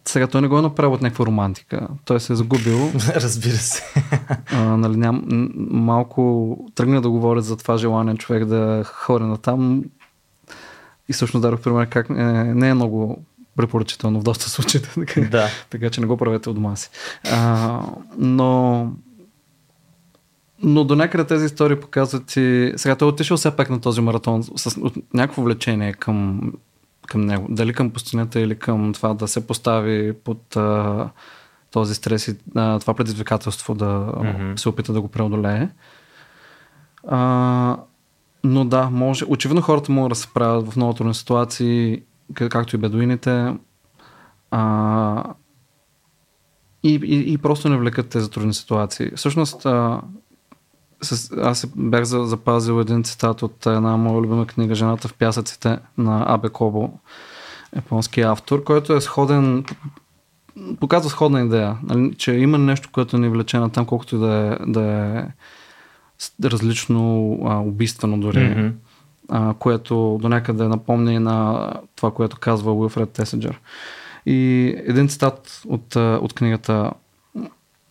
сега той не го е направил от някаква романтика. Той се е загубил. Разбира се. а, нали, ням, малко тръгна да говорят за това желание човек да ходи на там. И всъщност дадох пример как е, не е много препоръчително в доста случаи. Така, да. така че не го правете от дома си. А, но но до някъде тези истории показват и... Сега той е отишъл все пак на този маратон с някакво влечение към към него. Дали към пустинята или към това да се постави под а, този стрес и а, това предизвикателство да mm-hmm. се опита да го преодолее. А, но да, може. Очевидно хората могат да се правят в много трудни ситуации, както и бедуините. А, и, и, и просто не влекат тези трудни ситуации. Всъщност, а, с, аз бях запазил един цитат от една моя любима книга Жената в пясъците на Абе Кобо, японски автор, който е сходен, показва сходна идея, нали, че има нещо, което ни влече на там, колкото да е, да е различно а, убийствено дори, mm-hmm. а, което до някъде напомня и на това, което казва Уилфред Тесенджер. И един цитат от, от книгата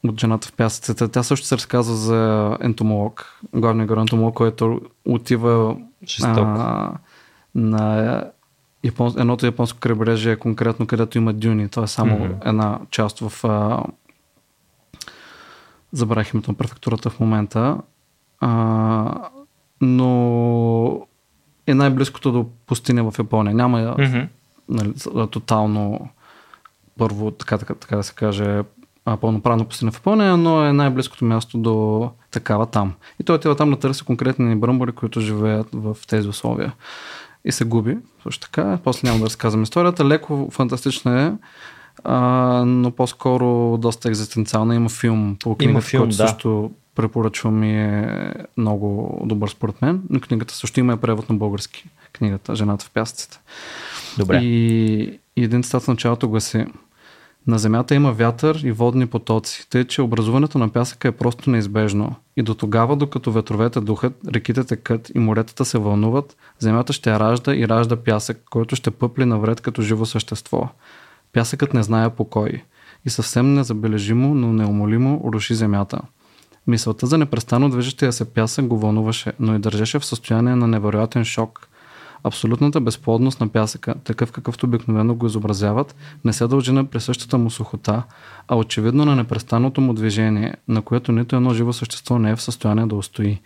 от жената в пясъците. Тя също се разказва за ентомолог, главния герой ентомолог, който отива а, на япон, едното японско крайбрежие, конкретно където има дюни. Това е само mm-hmm. една част в а, забравих името на префектурата в момента. А, но е най-близкото до пустиня в Япония. Няма mm-hmm. нали, тотално първо, така, така, така да се каже, пълноправно пустина в Япония, но е най-близкото място до такава там. И той отива там да търси конкретни бръмбори, които живеят в тези условия. И се губи, също така. После няма да разказвам историята. Леко фантастична е, а, но по-скоро доста екзистенциална. Има филм по книгата, има филм, който да. също препоръчвам и е много добър според мен. Но книгата също има и превод на български. Книгата Жената в пясъците. Добре. И, и един цитат в началото гласи на Земята има вятър и водни потоци, тъй че образуването на пясъка е просто неизбежно. И до тогава, докато ветровете духат, реките текат и моретата се вълнуват, Земята ще ражда и ражда пясък, който ще пъпли навред като живо същество. Пясъкът не знае покой и съвсем незабележимо, но неумолимо руши Земята. Мисълта за непрестанно движещия се пясък го вълнуваше, но и държеше в състояние на невероятен шок – Абсолютната безплодност на пясъка, такъв какъвто обикновено го изобразяват, не се дължи на присъщата му сухота, а очевидно на непрестанното му движение, на което нито едно живо същество не е в състояние да устои.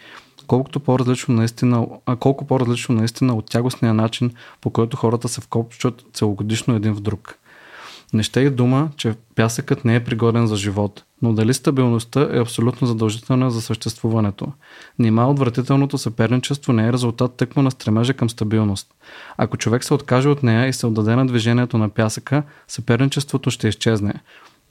Колкото по-различно наистина, а колко по-различно наистина от тягостния начин, по който хората се вкопчват целогодишно един в друг. Не ще и дума, че пясъкът не е пригоден за живот, но дали стабилността е абсолютно задължителна за съществуването. Нима отвратителното съперничество не е резултат тъкмо на стремежа към стабилност. Ако човек се откаже от нея и се отдаде на движението на пясъка, съперничеството ще изчезне.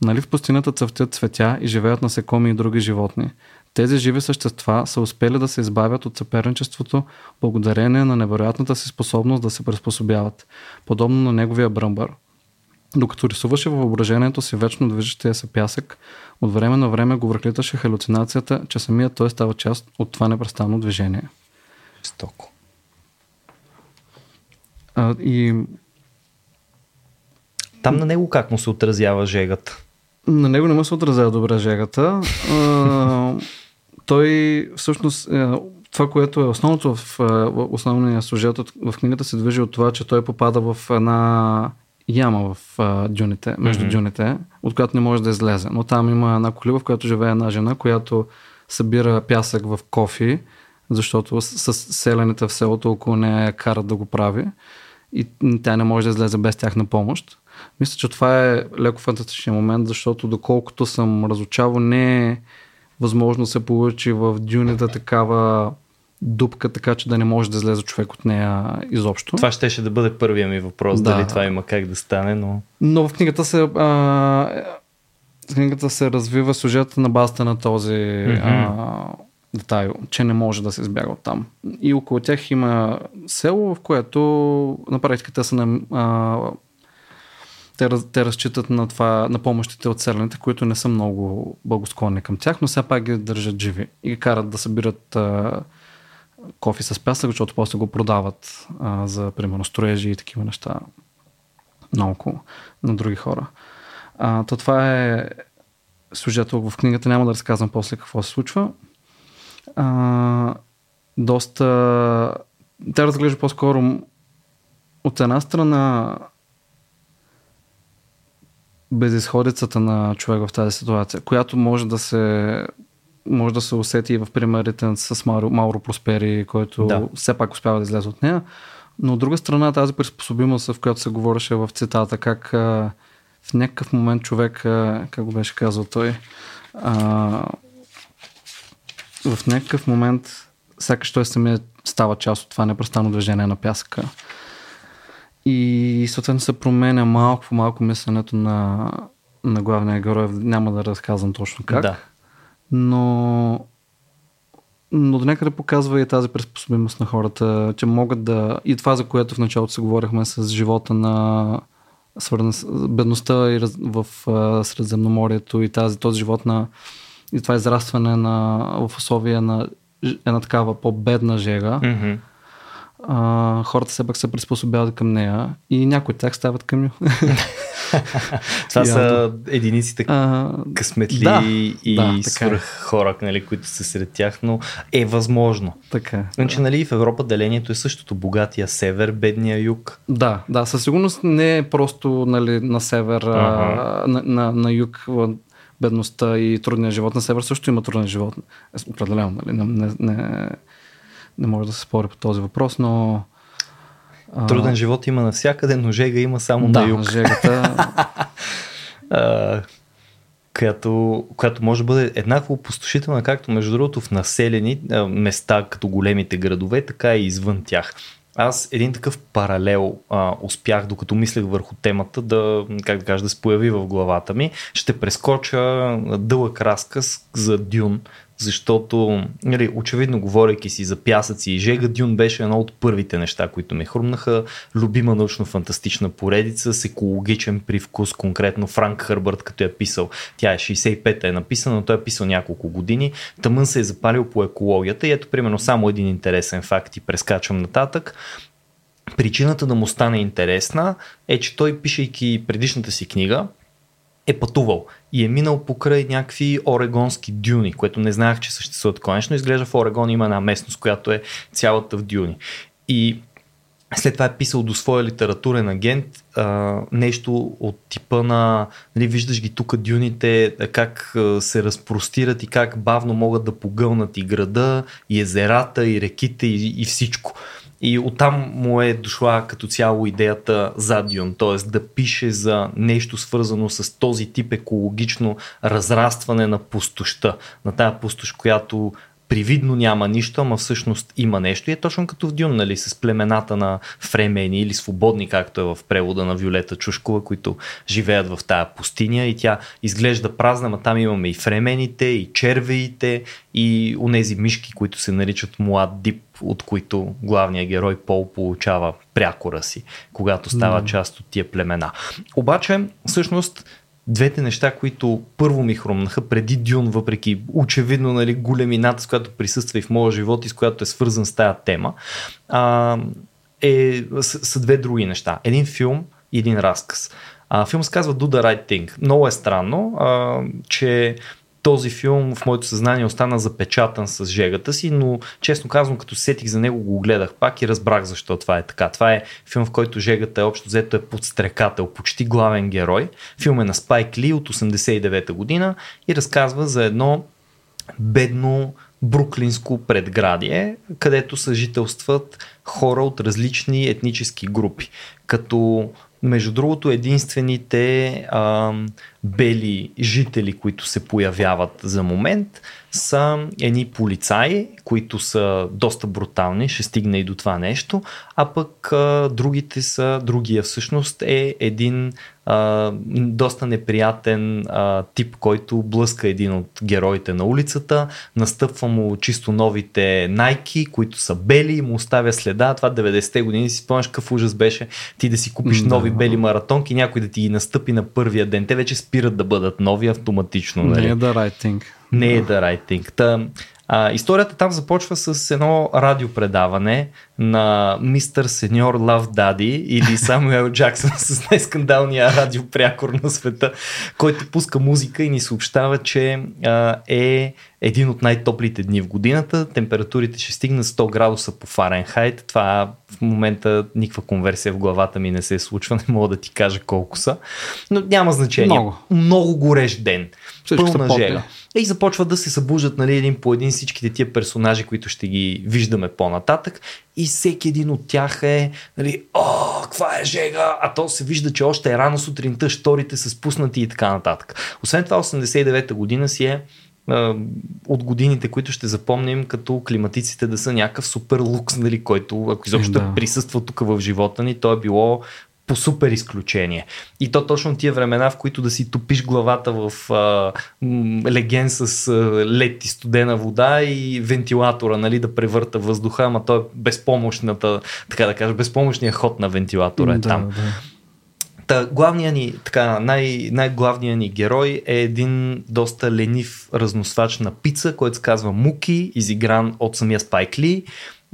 Нали в пустината цъфтят цветя и живеят насекоми и други животни? Тези живи същества са успели да се избавят от съперничеството благодарение на невероятната си способност да се приспособяват, подобно на неговия бръмбър. Докато рисуваше във въображението си вечно движещия се пясък, от време на време го връхлиташе халюцинацията, че самият той става част от това непрестанно движение. Стоко. А, и Там на него как му се отразява жегата? на него не му се отразява добре жегата. А, той всъщност е, това, което е основното в е, основния сюжет в книгата се движи от това, че той попада в една яма в а, дюните, между Мгм. дюните, от която не може да излезе. Но там има една колиба, в която живее една жена, която събира пясък в кофи, защото с, с селените в селото около нея карат да го прави и тя не може да излезе без тяхна помощ. Мисля, че това е леко фантастичен момент, защото доколкото съм разучавал, не е възможно се получи в дюните такава дупка, така че да не може да излезе човек от нея изобщо. Това щеше да бъде първия ми въпрос, Да. дали това има как да стане, но... Но в книгата се, а, в книгата се развива сюжета на базата на този Мгм. а, детайл, че не може да се избяга от там. И около тях има село, в което на практика те са на, а, те, раз- те разчитат на, това, на помощите от селените, които не са много благосклонни към тях, но все пак ги държат живи и ги карат да събират а, кофи с пясък, защото после го продават а, за, примерно, строежи и такива неща наоколо на други хора. А, то това е сюжета в книгата, няма да разказвам после какво се случва. А, доста... Тя разглежда по-скоро от една страна безисходицата на човек в тази ситуация, която може да се може да се усети и в примерите с Мауро, Мауро Проспери, който Да. все пак успява да излезе от нея. Но от друга страна тази приспособимост, в която се говореше в цитата, как в някакъв момент човек, как го беше казал той, а, в някакъв момент сякаш той самия става част от това непрестанно движение на пясъка. И съответно се променя малко по малко мисленето на, на главния герой. Няма да разказвам точно как. Да. Но но до някъде показва и тази приспособимост на хората, че могат да... И това, за което в началото се говорихме с живота на свързан бедността и раз... в а, Средиземноморието и тази, този живот на и това израстване на, в условия на една такава по-бедна жега, Мгм. А, хората все пак се приспособяват към нея и някои от тях стават към Това са единиците а, късметли Да, и да, е. свръх хора, нали, които са сред тях, но е възможно. така. е. Значи, нали, в Европа делението е същото. Богатия север, бедния юг. Да, да, със сигурност не е просто нали, на север, а, на, на, на юг бедността и трудния живот. На север също има труден живот. Определено, нали, не, не, не, може да се спори по този въпрос, но... а, Труден живот има навсякъде, но жега има само да, на юг. жегата. а, която, която може да бъде еднакво опустошителна, както между другото в населени а, места, като големите градове, така и извън тях. Аз един такъв паралел а, успях, докато мислех върху темата, да, как да кажа, да се появи в главата ми. Ще прескоча дълъг разказ за Дюн, защото, нали, очевидно, говорейки си за пясъци и жега, Дюн беше едно от първите неща, които ми хрумнаха. Любима научно-фантастична поредица с екологичен привкус, конкретно Франк Хърбърт, като е писал. Тя е 65-та е написана, но той е писал няколко години. Тъмън се е запалил по екологията и ето, примерно, само един интересен факт и прескачам нататък. Причината да му стане интересна е, че той, пишейки предишната си книга, е пътувал и е минал покрай някакви орегонски дюни, което не знаех, че съществуват конечно. Изглежда в Орегон има една местност, която е цялата в дюни. И след това е писал до своя литературен агент а, нещо от типа на, нали, виждаш ги тук дюните, как а, се разпростират и как бавно могат да погълнат и града, и езерата, и реките, и, и всичко. И оттам му е дошла като цяло идеята за Дюн, т.е. да пише за нещо свързано с този тип екологично разрастване на пустоща, на тая пустош, която привидно няма нищо, ама всъщност има нещо. И е точно като в Дюн, нали, с племената на фремени или свободни, както е в превода на Виолета Чушкова, които живеят в тая пустиня и тя изглежда празна, ама там имаме и фремените, и червеите, и онези мишки, които се наричат млад дип, от които главният герой Пол получава прякора си, когато става mm. част от тия племена. Обаче, всъщност, двете неща, които първо ми хрумнаха преди Дюн, въпреки очевидно нали, големината, с която присъства и в моя живот и с която е свързан с тази тема, а, е, са, са две други неща. Един филм и един разказ. А, филм се казва Do the Right Thing. Много е странно, а, че този филм в моето съзнание остана запечатан с жегата си, но честно казвам, като сетих за него, го гледах пак и разбрах защо това е така. Това е филм, в който жегата е общо взето е подстрекател, почти главен герой. Филм е на Спайк Ли от 89 година и разказва за едно бедно бруклинско предградие, където съжителстват хора от различни етнически групи. Като между другото, единствените а, бели жители, които се появяват за момент, са едни полицаи, които са доста брутални, ще стигне и до това нещо, а пък а, другите са, другия всъщност е един а, доста неприятен а, тип, който блъска един от героите на улицата, настъпва му чисто новите найки, които са бели му оставя следа. Това 90-те години си спомняш какъв ужас беше ти да си купиш нови бели маратонки, някой да ти ги настъпи на първия ден. Те вече спират да бъдат нови автоматично. Нали? Не е да thing. Не е да right thing. Та, а, историята там започва с едно радиопредаване на мистер сеньор Лав Дади или Самуел Джаксън с най-скандалния радиопрякор на света, който пуска музика и ни съобщава, че а, е един от най-топлите дни в годината. Температурите ще стигнат 100 градуса по Фаренхайт. Това в момента никаква конверсия в главата ми не се случва, не мога да ти кажа колко са. Но няма значение. Много, Много горещ ден. Всички Пълна жега. И започват да се събуждат нали, един по един всичките тия персонажи, които ще ги виждаме по-нататък. И всеки един от тях е, нали, о, каква е жега, а то се вижда, че още е рано сутринта, шторите са спуснати и така нататък. Освен това, 89-та година си е от годините, които ще запомним като климатиците да са някакъв супер лукс, нали, който ако изобщо да. присъства тук в живота ни, то е било по супер изключение. И то точно тия времена, в които да си топиш главата в а, леген с а, лед и студена вода и вентилатора, нали, да превърта въздуха, ама то е безпомощната, така да кажа, безпомощният ход на вентилатора е да, там. Да. Та, главният ни, така, най- най-главният ни герой е един доста ленив разносвач на пица, който се казва Муки, изигран от самия Спайк Ли,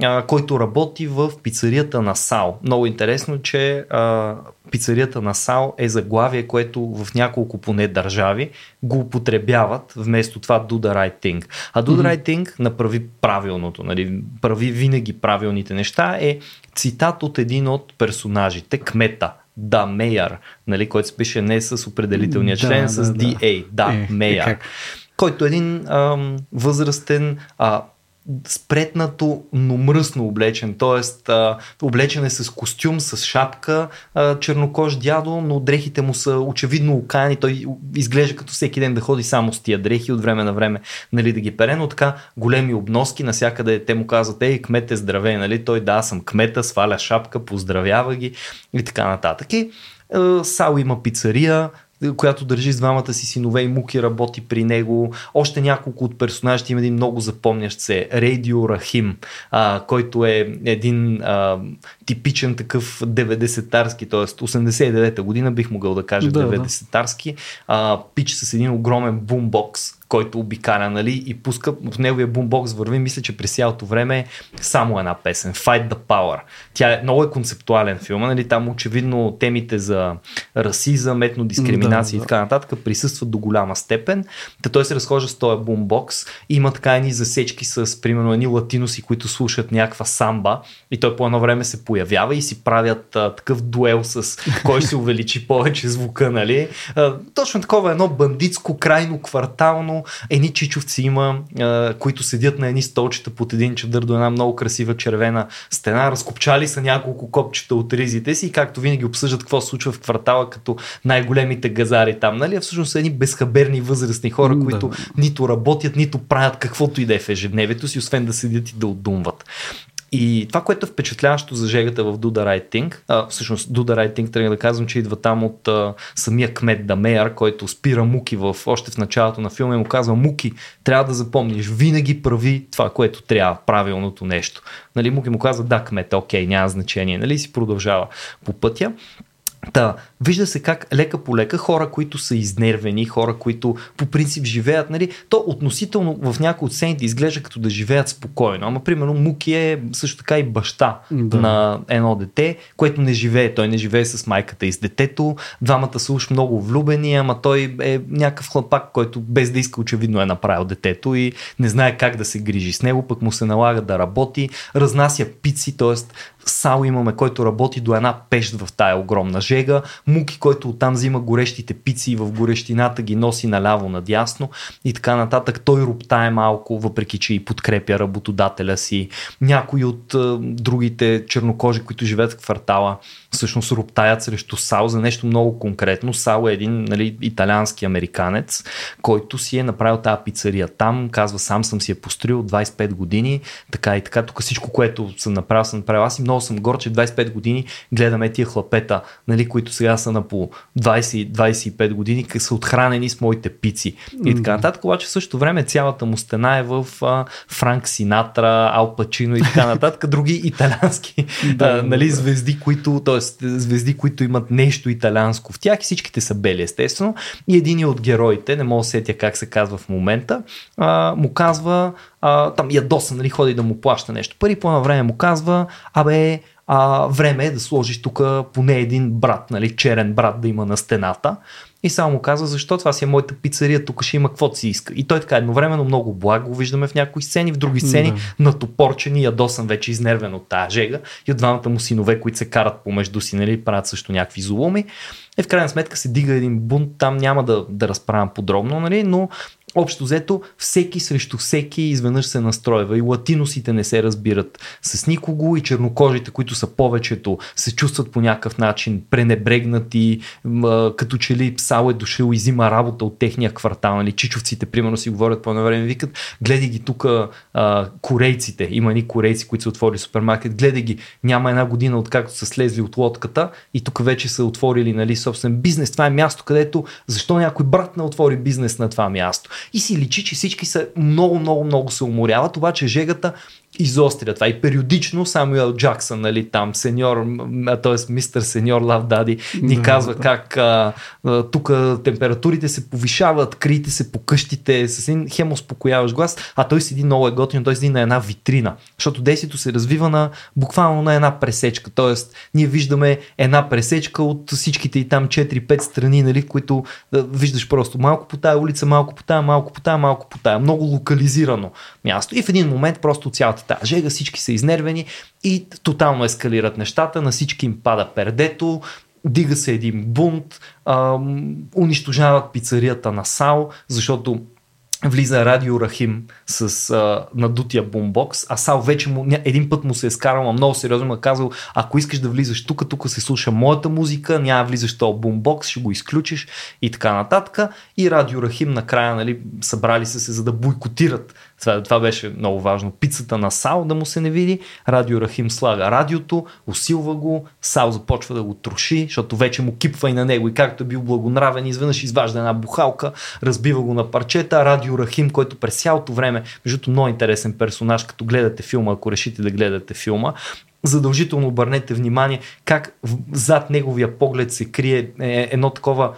а, който работи в пицарията на Сао. Много интересно, че а, пицарията на Сао е заглавие, което в няколко поне държави го употребяват вместо това do the right thing. А do the right thing направи правилното, нали, прави винаги правилните неща е цитат от един от персонажите, кмета да Мейер, нали, който се пише не с определителния член, да, с да, DA, да, да е, е, който е един ам, възрастен а, спретнато, но мръсно облечен, т.е. облечен е с костюм, с шапка, а, чернокож дядо, но дрехите му са очевидно окаяни, той изглежда като всеки ден да ходи само с тия дрехи от време на време нали, да ги пере, но така големи обноски, насякъде те му казват, ей, кмет е здравей, нали? той да, съм кмета, сваля шапка, поздравява ги и така нататък. И, Сао има пицария, която държи с двамата си синове и Муки работи при него. Още няколко от персонажите има един много запомнящ се Рейдио Рахим, а, който е един а, типичен такъв 90-тарски, т.е. 89-та година бих могъл да кажа да, 90-тарски, а, пич с един огромен бумбокс, който обикаля, нали, и пуска в неговия бумбокс върви, мисля, че през цялото време е само една песен, Fight the Power. Тя е много е концептуален филм, нали, там очевидно темите за расизъм, етно дискриминация да, и така нататък присъстват до голяма степен. Та той се разхожда с този бумбокс, има така едни засечки с, примерно, едни латиноси, които слушат някаква самба и той по едно време се появява и си правят а, такъв дуел с кой ще увеличи повече звука, нали. А, точно такова едно бандитско, крайно квартално едни чичовци има, а, които седят на едни столчета под един чадър до една много красива червена стена, разкопчали са няколко копчета от ризите си и както винаги обсъждат какво се случва в квартала като най-големите газари там, нали? А всъщност са едни безхаберни възрастни хора, Да. които нито работят, нито правят каквото и да е в ежедневието си, освен да седят и да отдумват. И това, което е впечатляващо за жегата в Do the Right Thing, а, всъщност Right Thing трябва да казвам, че идва там от а, самия кмет Дамеяр, който спира Муки в, още в началото на филма и му казва Муки, трябва да запомниш, винаги прави това, което трябва, правилното нещо. Нали, Муки му казва, да, кмет, окей, няма значение, нали, си продължава по пътя. Та, вижда се как лека по лека хора, които са изнервени, хора, които по принцип живеят, нали, то относително в някои от сцените изглежда като да живеят спокойно. Ама, примерно, Муки е също така и баща Да. на едно дете, което не живее. Той не живее с майката и с детето. Двамата са уж много влюбени, ама той е някакъв хлапак, който без да иска очевидно е направил детето и не знае как да се грижи с него, пък му се налага да работи, разнася пици, т.е. Сал имаме, който работи до една пещ в тая огромна жега, Муки, който оттам взима горещите пици и в горещината ги носи наляво надясно и така нататък. Той роптае малко, въпреки че и подкрепя работодателя си. Някои от а, другите чернокожи, които живеят в квартала, всъщност роптаят срещу Сал за нещо много конкретно. Сал е един нали, италиански американец, който си е направил тази пицария там, казва сам съм си я построил от 25 години, така и така. Тук всичко, което съм направил, съм направил. Аз и много съм горд, че 25 години гледаме тия хлапета, нали, които сега са на по 20-25 години, са отхранени с моите пици. И така нататък, обаче в същото време цялата му стена е в а, Франк Синатра, Ал Пачино и така нататък, други италиански Да, а, нали, звезди, които, т.е. звезди, които имат нещо италианско в тях и всичките са бели, естествено. И един от героите, не мога да сетя как се казва в момента, а, му казва, а, там ядоса, нали, ходи да му плаща нещо. Пари по едно време му казва, абе, а, време е да сложиш тук поне един брат, нали, черен брат да има на стената. И само му казва, защо това си е моята пицария, тук ще има каквото си иска. И той така едновременно много благ го виждаме в някои сцени, в други сцени Да. натопорчен и ядосан вече изнервен от тази жега и от двамата му синове, които се карат помежду си, нали, правят също някакви зулуми. И в крайна сметка се дига един бунт, там няма да, да разправям подробно, нали, но общо взето всеки срещу всеки изведнъж се настройва и латиносите не се разбират с никого и чернокожите, които са повечето, се чувстват по някакъв начин пренебрегнати, като че ли псал е дошъл и взима работа от техния квартал, нали, чичовците примерно си говорят по едно време, викат, гледай ги тук корейците, има ни корейци, които са отворили супермаркет, гледай ги, няма една година откакто са слезли от лодката и тук вече са отворили нали, собствен бизнес, това е място, където защо някой брат не отвори бизнес на това място. И си личи, че всички са много, много, много се уморяват, обаче жегата изостря това. И периодично Самуел Джаксън, нали, там, сеньор, т.е. мистер сеньор Лав Дади, ни Да, казва да. как а, а, тук температурите се повишават, крийте се по къщите, с един хем успокояваш глас, а той седи много е готин, той седи на една витрина, защото действието се развива на буквално на една пресечка, т.е. ние виждаме една пресечка от всичките и там 4-5 страни, нали, в които да, виждаш просто малко по тая улица, малко по тая, малко по тая, малко по тая, много локализирано място. И в един момент просто цялата тази жега, всички са изнервени и тотално ескалират нещата, на всички им пада пердето, дига се един бунт, ам, унищожават пицарията на Сал, защото влиза Радио Рахим с а, надутия бумбокс, а Сал вече му, един път му се е скарал, много сериозно му е казал, ако искаш да влизаш тук, тук се слуша моята музика, няма влизаш този бумбокс, ще го изключиш и така нататък. И Радио Рахим накрая нали, събрали са се за да бойкотират. Това, това беше много важно. Пицата на Сал да му се не види. Радио Рахим слага радиото, усилва го, Сал започва да го троши, защото вече му кипва и на него. И както е бил благонравен, изведнъж изважда една бухалка, разбива го на парчета. Радио Рахим, който през цялото време, между другото, много интересен персонаж, като гледате филма, ако решите да гледате филма, задължително обърнете внимание как зад неговия поглед се крие е, едно такова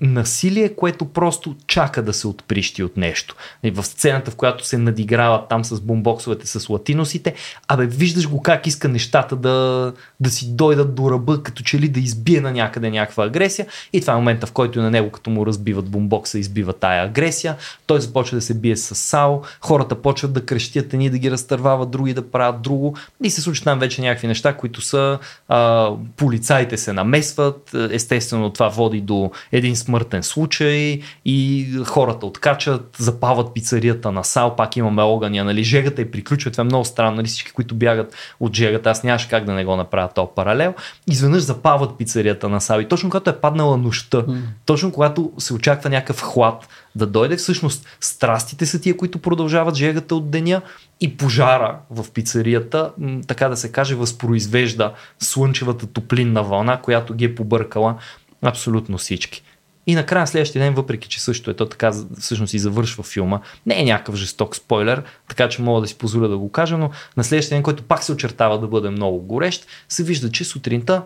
насилие, което просто чака да се отприщи от нещо. И в сцената, в която се надиграват там с бомбоксовете, с латиносите, абе виждаш го как иска нещата да, да си дойдат до ръба, като че ли да избие на някъде някаква агресия. И това е момента, в който на него, като му разбиват бомбокса, избива тая агресия, той започва да се бие с Сао, хората почват да крещят, едни да ги разтървават, други да правят друго. И се случват там вече някакви неща, които са а, полицаите се намесват, естествено това води до един смъртен случай и хората откачат, запават пицарията на Сал, пак имаме огъня, нали, жегата и приключва, това е много странно, нали, всички, които бягат от жегата, аз нямаше как да не го направя този паралел, изведнъж запават пицарията на Сал и точно когато е паднала нощта, mm. точно когато се очаква някакъв хлад да дойде, всъщност страстите са тия, които продължават жегата от деня и пожара в пицарията, така да се каже, възпроизвежда слънчевата топлинна вълна, която ги е побъркала абсолютно всички. И накрая следващия ден, въпреки че също е то така, всъщност и завършва филма, не е някакъв жесток спойлер, така че мога да си позволя да го кажа, но на следващия ден, който пак се очертава да бъде много горещ, се вижда, че сутринта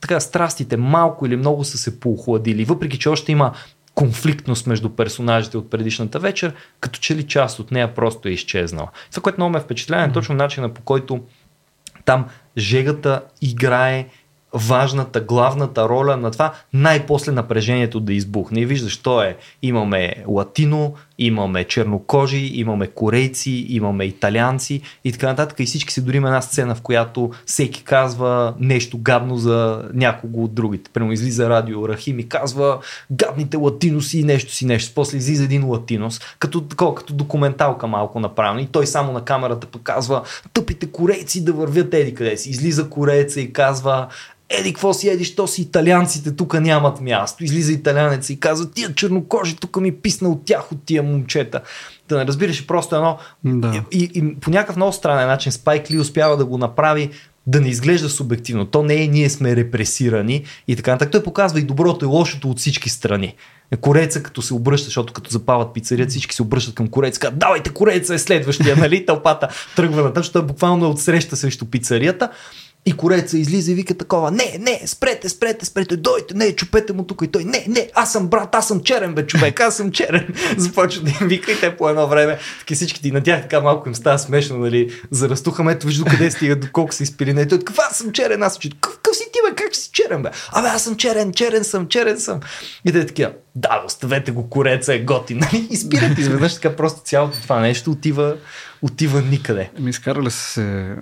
така страстите малко или много са се поохладили, въпреки че още има конфликтност между персонажите от предишната вечер, като че ли част от нея просто е изчезнала. Това, което много ме впечатлява е точно начина по който там жегата играе важната, главната роля на това най-после напрежението да избухне. И виждаш, то е, имаме латино, имаме чернокожи, имаме корейци, имаме италианци и така нататък. И всички се дори една сцена, в която всеки казва нещо гадно за някого от другите. Прямо излиза радио Рахим и казва гадните латиноси и нещо си нещо. После излиза един латинос, като, такова, като документалка малко направена. И той само на камерата показва тъпите корейци да вървят еди къде си. Излиза корееца и казва еди, какво си едиш, то си италианците тук нямат място. Излиза италянец и казва, тия чернокожи тук ми писна от тях, от тия момчета. Да не разбираш, просто едно... Да. И, и, по някакъв много странен начин Спайк Ли успява да го направи да не изглежда субективно. То не е ние сме репресирани и така нататък. Той показва и доброто и лошото от всички страни. Кореца, като се обръща, защото като запават пицарията, всички се обръщат към кореца, казват, давайте кореца е следващия, нали? Тълпата тръгва на защото буквално е отсреща срещу пицарията. И кореца излиза и вика такова, не, не, спрете, спрете, спрете, дойте, не, чупете му тук и той, не, не, аз съм брат, аз съм черен, бе, човек, аз съм черен. Започва да им вика и те по едно време, таки всички ти на тях така малко им става смешно, нали, зарастуха, ето вижда къде стига, доколко се изпили, не, той, каква аз съм черен, аз съм черен, какъв си ти, бе, как си черен, бе? Абе, аз съм черен, черен съм, черен съм. И те такива, да, оставете го, кореца е готин, нали, и спират изведнъж така просто цялото това нещо отива, отива никъде. Ми изкарали се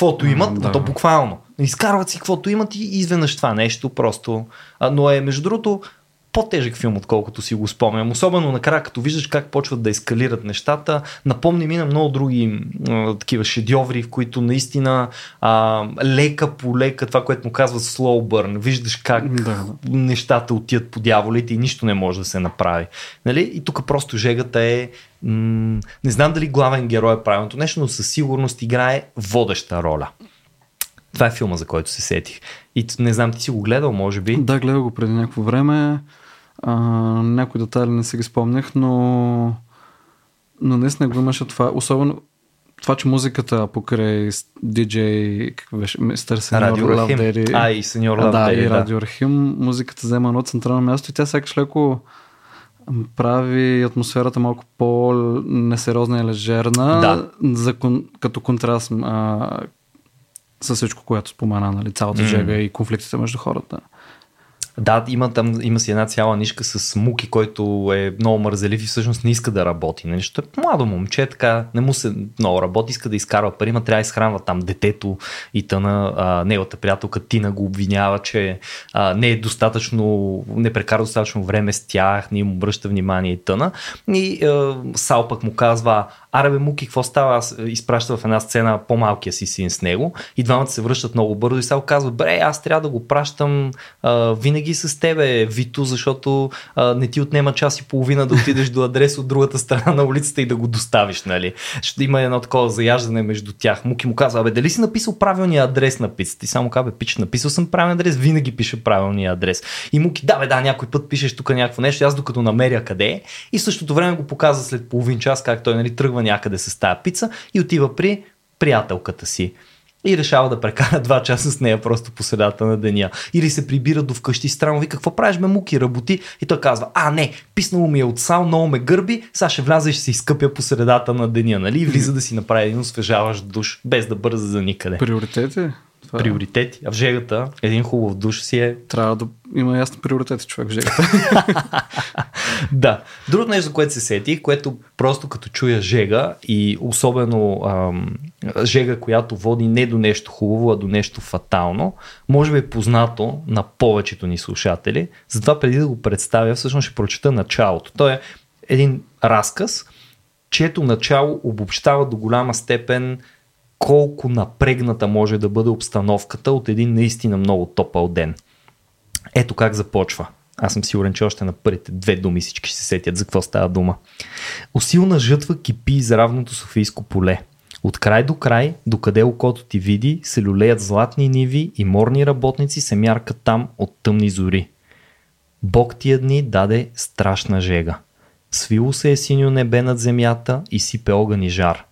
каквото имат, да. то буквално. Изкарват си каквото имат и изведнъж това нещо просто. А, но е, между другото, по-тежък филм, отколкото си го спомням. Особено накрая, като виждаш как почват да ескалират нещата. Напомни ми на много други а, такива шедьоври, в които наистина а, лека по лека, това, което му казват slow burn, виждаш как да. нещата отият по дяволите и нищо не може да се направи. Нали? И тук просто жегата е м- не знам дали главен герой е правилното нещо, но със сигурност играе водеща роля. Това е филма, за който се сетих. И не знам, ти си го гледал, може би? Да, гледал го преди някакво време. А, някои детайли не си ги спомнях, но, но наистина го имаше това. Особено това, че музиката покрай DJ, как беше, мистер Сеньор Лавдери. А, и Сеньор Лавдери, да. и Радио Рахим, музиката взема едно централно място и тя сякаш леко прави атмосферата малко по-несериозна и лежерна, да. за, като контраст а, с всичко, което спомена, нали, цялата mm. жега и конфликтите между хората. Да, има там, има си една цяла нишка с Муки, който е много мързелив и всъщност не иска да работи. Нали? Ще младо момче, така не му се много работи, иска да изкарва пари, но трябва да изхранва там детето и тъна. А, неговата приятелка Тина го обвинява, че а, не е достатъчно, не прекара достатъчно време с тях, не им обръща внимание и тъна. И а, Сал пък му казва, аре бе Муки, какво става? Аз изпраща в една сцена по-малкия си син с него и двамата се връщат много бързо и Сал казва, бре, аз трябва да го пращам а, винаги с тебе, Вито, защото а, не ти отнема час и половина да отидеш до адрес от другата страна на улицата и да го доставиш, нали? Ще има едно такова заяждане между тях. Муки му казва, абе, дали си написал правилния адрес на пицата? И само казва, пич, написал съм правилния адрес, винаги пише правилния адрес. И Муки, да, бе, да, някой път пишеш тук някакво нещо, аз докато намеря къде е. И същото време го показва след половин час, как той нали, тръгва някъде с тая пица и отива при приятелката си и решава да прекара два часа с нея просто по средата на деня. Или се прибира до вкъщи странно, ви какво правиш, ме муки, работи. И той казва, а не, писнало ми е от сал, много ме гърби, сега ще вляза и ще се изкъпя по средата на деня, нали? И влиза да си направи един освежаващ душ, без да бърза за никъде. Приоритети? Това... Приоритети. А в жегата един хубав душ си е... Трябва да има ясни приоритети човек в жегата. да. Друго нещо, за което се сетих, което просто като чуя жега и особено ам, жега, която води не до нещо хубаво, а до нещо фатално, може би е познато на повечето ни слушатели. Затова преди да го представя, всъщност ще прочета началото. То е един разказ, чието начало обобщава до голяма степен колко напрегната може да бъде обстановката от един наистина много топъл ден. Ето как започва. Аз съм сигурен, че още на първите две думи всички ще се сетят за какво става дума. Усилна жътва кипи из равното Софийско поле. От край до край, докъде окото ти види, се люлеят златни ниви и морни работници се мяркат там от тъмни зори. Бог тия дни даде страшна жега. Свило се е синьо небе над земята и сипе огън и жар.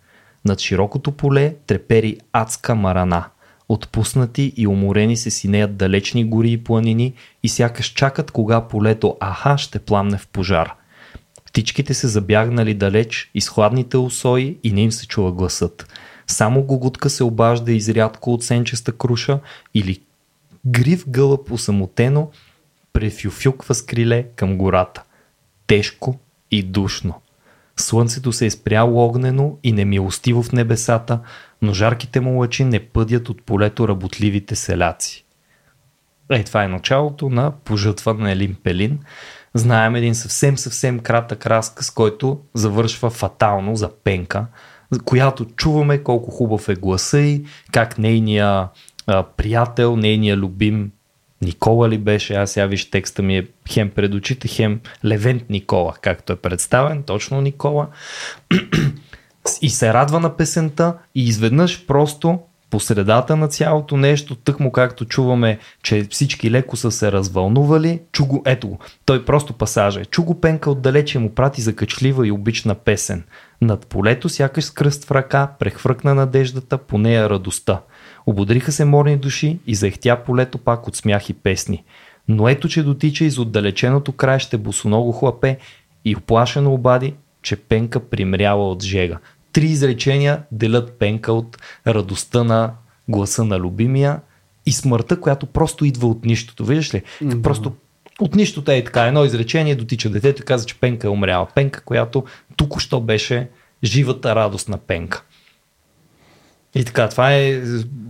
Над широкото поле трепери адска марана. Отпуснати и уморени се синеят далечни гори и планини и сякаш чакат кога полето аха ще пламне в пожар. Птичките се забягнали далеч, из хладните усои и не им се чува гласът. Само гогутка се обажда изрядко от сенчеста круша или грив гълъб усамотено префюфюква с криле към гората. Тежко и душно. Слънцето се е спряло огнено и немилостиво в небесата, но жарките му лъчи не пъдят от полето работливите селяци. Ей, това е началото на пожътва на Елин Пелин. Знаем един съвсем съвсем кратък разказ, който завършва фатално за Пенка, която чуваме колко хубав е гласа и как нейния приятел, нейния любим Никола ли беше, аз сега виж текста ми е хем пред очите, хем Левент Никола, както е представен, точно Никола. и се радва на песента и изведнъж просто по средата на цялото нещо, тъкмо както чуваме, че всички леко са се развълнували, чу го, ето го, той просто пасажа. Чу го пенка отдалече му прати закачлива и обична песен. Над полето сякаш с кръст в ръка, прехвъркна надеждата, по нея радостта. Ободриха се морни души и заехтя полето пак от смях и песни. Но ето, че дотича из отдалеченото краище босоного хлапе и оплашено обади, че Пенка примряла от жега. Три изречения делят Пенка от радостта на гласа на любимия и смъртта, която просто идва от нищото. Виждаш ли? Да. Просто от нищото е така. Едно изречение дотича детето и каза, че Пенка е умряла. Пенка, която тук що беше живата радост на Пенка. И така, това е,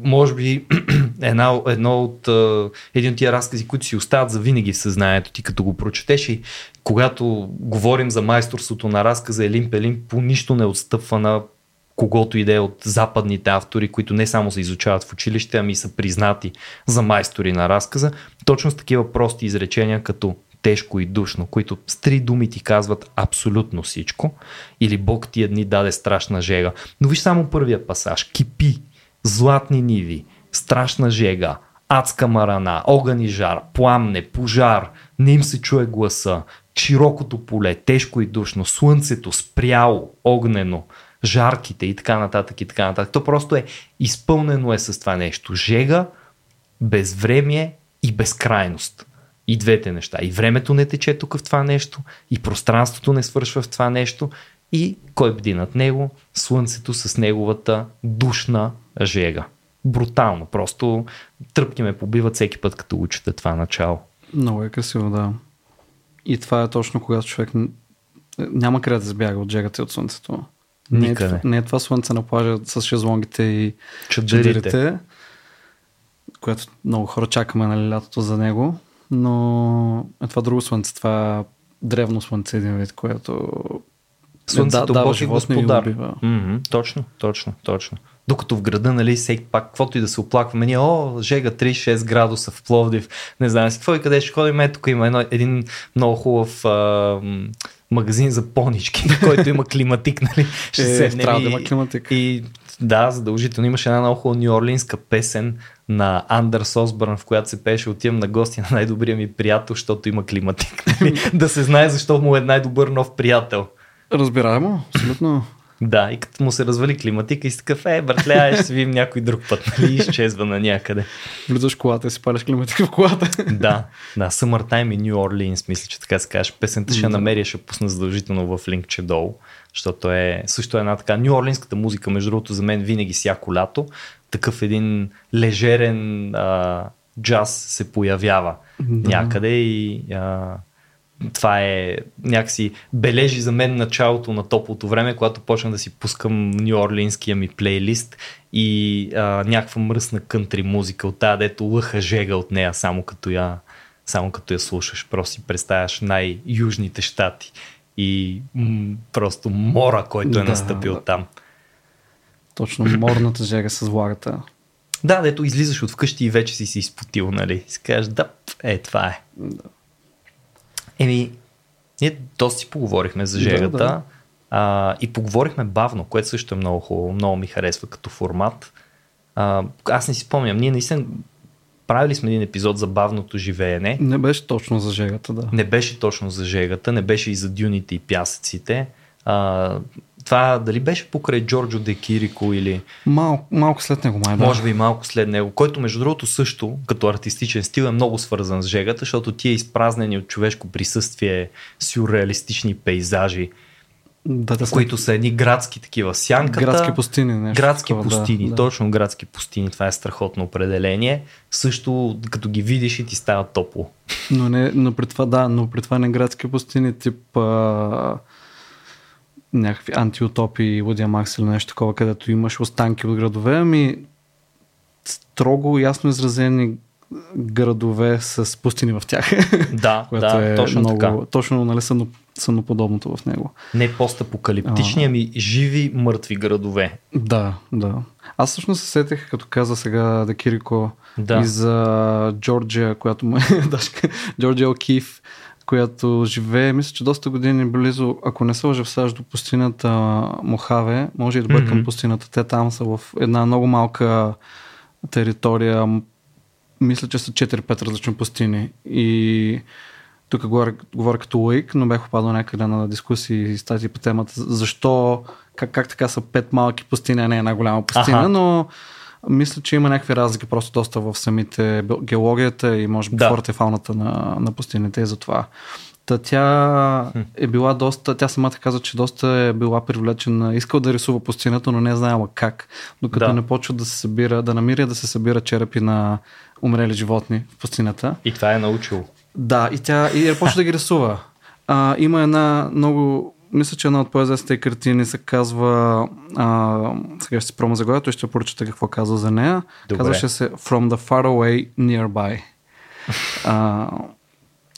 може би, една, едно от, един от тия разкази, които си остават за винаги в съзнанието ти, като го прочетеш и когато говорим за майсторството на разказа, Елин Пелин по нищо не отстъпва на когото иде от западните автори, които не само се изучават в училище, ами са признати за майстори на разказа, точно с такива прости изречения, като тежко и душно, които с три думи ти казват абсолютно всичко, или Бог тия дни даде страшна жега. Но виж само първия пасаж. Кипи, златни ниви, страшна жега, адска марана, огън и жар, пламне, пожар, не им се чуе гласа, широкото поле, тежко и душно, слънцето спряло, огнено, жарките и така нататък и така нататък. То просто е изпълнено е с това нещо. Жега, безвремие и безкрайност. И двете неща. И времето не тече тук в това нещо, и пространството не свършва в това нещо, и кой бди над него? Слънцето с неговата душна жега. Брутално. Просто тръпки ме побиват всеки път, като учите това начало. Много е красиво, да. И това е точно когато човек няма къде да избяга от жегата и от слънцето. Никъде. Не е, не е това слънце на плажа с шезлонгите и чадърите, което много хора чакаме нали, лятото за него, но е това друго слънце, това древно слънце един вид, което Слънцето да, Бог е господар. Mm-hmm, точно, точно, точно. Докато в града, нали, всеки пак, каквото и да се оплакваме, ние, о, жега 36 градуса в Пловдив, не знам си какво и къде ще ходим, ето тук има едно, един много хубав а, магазин за понички, който има климатик, нали, ще е, се трябва да има климатик. И да, задължително. Имаше една много хубава нью-орлинска песен на Андърс Осбърн, в която се пеше отивам на гости на най-добрия ми приятел, защото има климатик. Да се знае защо му е най-добър нов приятел. Разбираемо, абсолютно. Да, и като му се развали климатика и си такъв, е, братле, ще се видим някой друг път, нали, изчезва на някъде. Влизаш колата и си паляш климатика в колата. да, да, Summertime и New Orleans, мисля, че така се каже. Песента ще намеря, ще пусна задължително в линкче долу, защото е също една така. Нью Орлинската музика, между другото, за мен винаги всяко лято такъв един лежерен а, джаз се появява Да. някъде и а, това е някакси бележи за мен началото на топлото време, когато почна да си пускам Нью-Орлинския ми плейлист и а, някаква мръсна кънтри музика от тази, дето лъха жега от нея, само като я, само като я слушаш. Просто си представяш най-южните щати и м- просто мора, който е Да, настъпил да. там. Точно морната жега с влагата. Да, дето излизаш от вкъщи и вече си си изпотил, нали? И си кажеш, да, е, това е. Еми, ние доста си поговорихме за Да, жегата да. А, и поговорихме бавно, което също е много хубаво, много ми харесва като формат. А, аз не си спомням, ние наистина правили сме един епизод за бавното живеене. Не беше точно за жегата, да. Не беше точно за жегата, не беше и за дюните и пясъците. А, това дали беше покрай Джорджо Де Кирико или Мал, малко след него май, да. може би малко след него, който между другото също като артистичен стил е много свързан с жегата, защото тия изпразнени от човешко присъствие сюрреалистични пейзажи, да, да, които са едни градски такива. Сянката, Градски пустини, нещо Градски такова, пустини, да. точно градски пустини, това е страхотно определение. Също като ги видиш и ти става топло. Но, не, но при това, да, но при това не градски пустини, тип а, някакви антиутопии, Лудия Макс или нещо такова, където имаш останки от градове, ами строго ясно изразени градове с пустини в тях. Да, което да, е точно много, така. точно нали, съно, съноподобното в него. Не постапокалиптични, ами живи мъртви градове. Да, да. Аз всъщност се сетих, като каза сега да Кирико Да. и за Джорджия, която му е Дашка, Джорджия Окиф, която живее, мисля, че доста години близо, ако не се лъжа в САЩ, до пустинята Мохаве, може и да бъркам Мгм. пустината. Те там са в една много малка територия, мисля, че са 4-5 различни пустини. И тук говоря, говоря като лаик, но бях попадал някъде на дискусии и статии по темата. Защо, как, как така са пет малки пустини, а не една голяма пустина, Аха. но мисля, че има някакви разлики просто доста в самите геологията и може би Да. флората и фауната на, на пустините и затова. Та тя е била доста, тя самата каза, че доста е била привлечена, искал да рисува пустинята, но не е знаела как, докато Да. не почва да се събира, да намира да се събира черепи на умрели животни в пустинята. И това е научил. Да, и тя и почва да ги рисува. А, има една много, мисля, че една от поезията картини се казва, а, сега ще си прома заглавието и ще прочета какво казва за нея. Добре. Казваше се From the Far Away Nearby. А,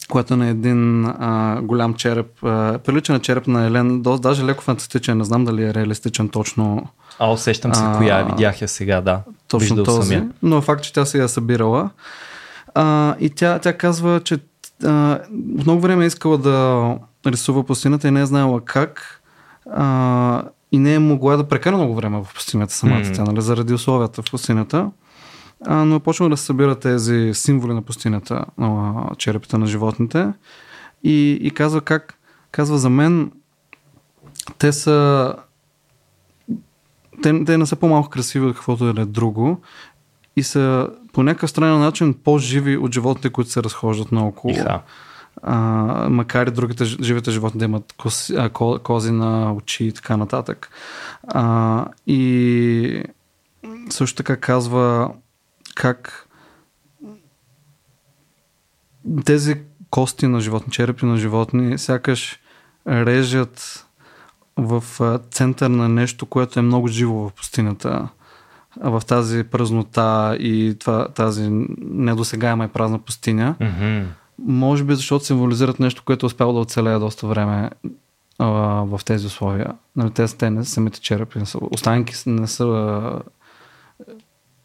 което е на един а, голям череп. А, прилича на череп на Елен, до, даже леко фантастичен, не знам дали е реалистичен точно А, усещам се А, коя е, видях я сега, да. точно Виждал този, но е факт, че тя се я събирала. А, и тя, тя казва, че а, много време е искала да рисува пустината и не е знаела как. А, и не е могла да прекара много време в пустинята самата М. тя, нали, заради условията в пустинята. А, но е почнала да събира тези символи на пустинята, на черепите на животните. И, и казва как, казва за мен, те са те, те не са по-малко красиви от каквото да е друго и са по някакъв странен начин по-живи от животните, които се разхождат наоколо. Иха. А, макар и другите живите животни да имат коси, а, ко, кози на очи и така нататък. А, и също така казва как тези кости на животни, черепи на животни, сякаш режат в център на нещо, което е много живо в пустинята. В тази празнота и това, тази недосегаема и празна пустиня. Мгм. Може би защото символизират нещо, което е успяло да оцелее доста време а, в тези условия. Нали, те, те не самите черепи, не са, останки не са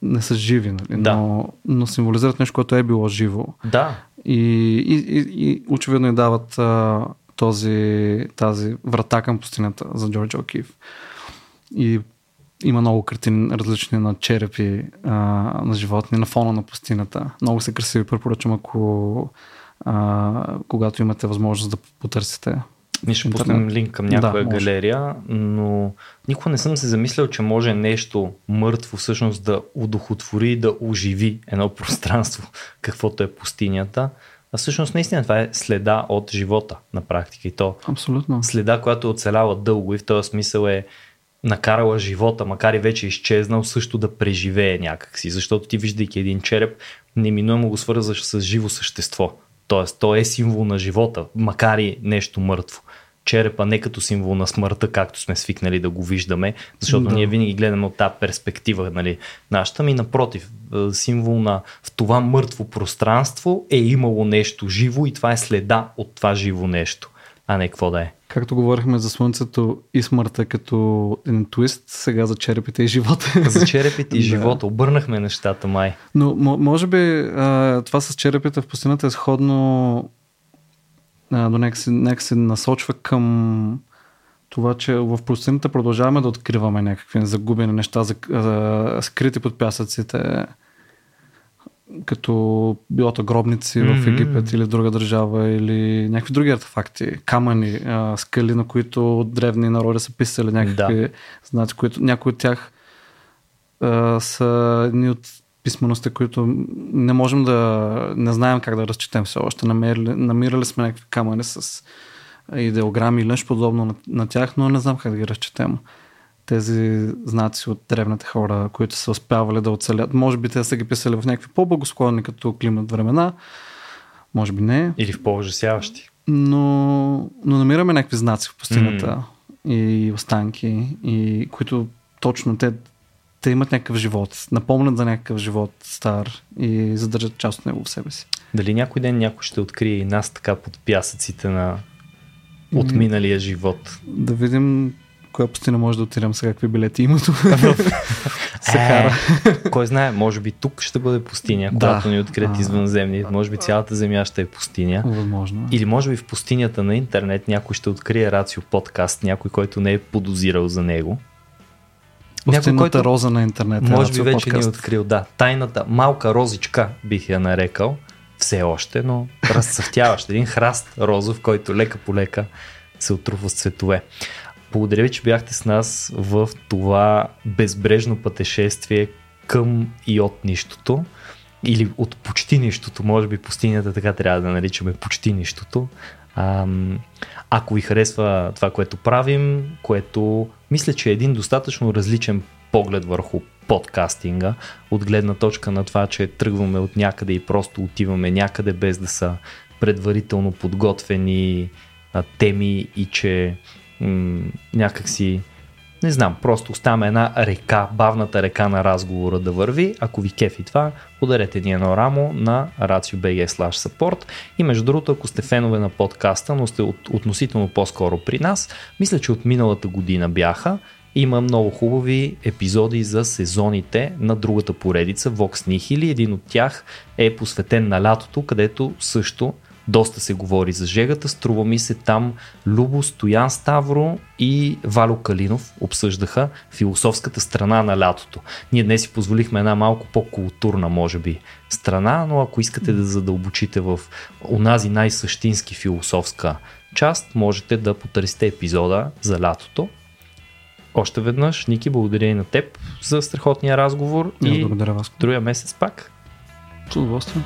не са живи, нали? Да. но, но символизират нещо, което е било живо. Да, И, и, и, и очевидно и дават а, този, тази врата към пустинята за Джордж Окиф. И има много картини различни на черепи а, на животни на фона на пустинята. Много са красиви, препоръчвам, ако а, когато имате възможност да потърсите. ние ще пуснем линк към някоя Да, може. галерия, но никога не съм се замислял, че може нещо мъртво всъщност да удохотвори и да оживи едно пространство, каквото е пустинята. А всъщност наистина това е следа от живота на практика и то Абсолютно. следа, която е оцеляла дълго и в този смисъл е накарала живота, макар и вече изчезнал, също да преживее някакси. Защото ти виждайки един череп, неминуемо го свързваш с живо същество. Тоест, то е символ на живота, макар и нещо мъртво. Черепа не като символ на смъртта, както сме свикнали да го виждаме, защото да. ние винаги гледаме от тази перспектива, нали, нашата ми, напротив, е, символ на в това мъртво пространство е имало нещо живо и това е следа от това живо нещо, а не какво да е. Както говорихме за Слънцето и смъртта като един твист, сега за черепите и живота. За черепите и живота. Обърнахме нещата, май. Но може би това с черепите в пустината е сходно до нека се, нека се насочва към това, че в пустината продължаваме да откриваме някакви загубени неща, за, за, скрити под пясъците като билото гробници mm-hmm. в Египет или друга държава или някакви други артефакти, камъни, а, скали, на които древни народи са писали някакви да. знаци, които някои от тях а, са едни от писмеността, които не можем да не знаем как да разчетем все още. Намерили, намирали сме някакви камъни с идеограми или нещо подобно на, на тях, но не знам как да ги разчетем тези знаци от древните хора, които са успявали да оцелят. Може би те са ги писали в някакви по-благосклонни като климат времена, може би не. Или в по-ужасяващи. Но, но намираме някакви знаци в пустината mm. и останки, и които точно те, те имат някакъв живот, напомнят за някакъв живот стар и задържат част от него в себе си. Дали някой ден някой ще открие и нас така под пясъците на отминалия живот? Да видим коя пустина може да отидем с какви билети имато. Сахара. Е, кой знае, може би тук ще бъде пустиня, да. когато ни открият извънземни. Може би цялата земя ще е пустиня. Възможно. Или може би в пустинята на интернет някой ще открие Рацио подкаст, някой, който не е подозирал за него. Някой, който роза на интернет. Може би вече подкаст. ни е открил, да. Тайната, малка розичка бих я нарекал. Все още, но разцъфтяващ. Един храст розов, който лека по лека се отрува с цветове. Благодаря ви, че бяхте с нас в това безбрежно пътешествие към и от нищото. Или от почти нищото, може би пустинята така трябва да наричаме почти нищото. Ако ви харесва това, което правим, което мисля, че е един достатъчно различен поглед върху подкастинга, от гледна точка на това, че тръгваме от някъде и просто отиваме някъде без да са предварително подготвени теми и че м- някакси не знам, просто оставаме една река, бавната река на разговора да върви. Ако ви кефи това, ударете ни едно рамо на RACIO.BG slash support. И между другото, ако сте фенове на подкаста, но сте от, относително по-скоро при нас, мисля, че от миналата година бяха, има много хубави епизоди за сезоните на другата поредица, Vox Nihili. Един от тях е посветен на лятото, където също доста се говори за жегата. Струва ми се там Любо Стоян Ставро и Валю Калинов обсъждаха философската страна на лятото. Ние днес си позволихме една малко по-културна, може би, страна, но ако искате да задълбочите в онази най-същински философска част, можете да потърсите епизода за лятото. Още веднъж, Ники, благодаря и на теб за страхотния разговор. И благодаря вас. Другия месец пак. С удоволствие.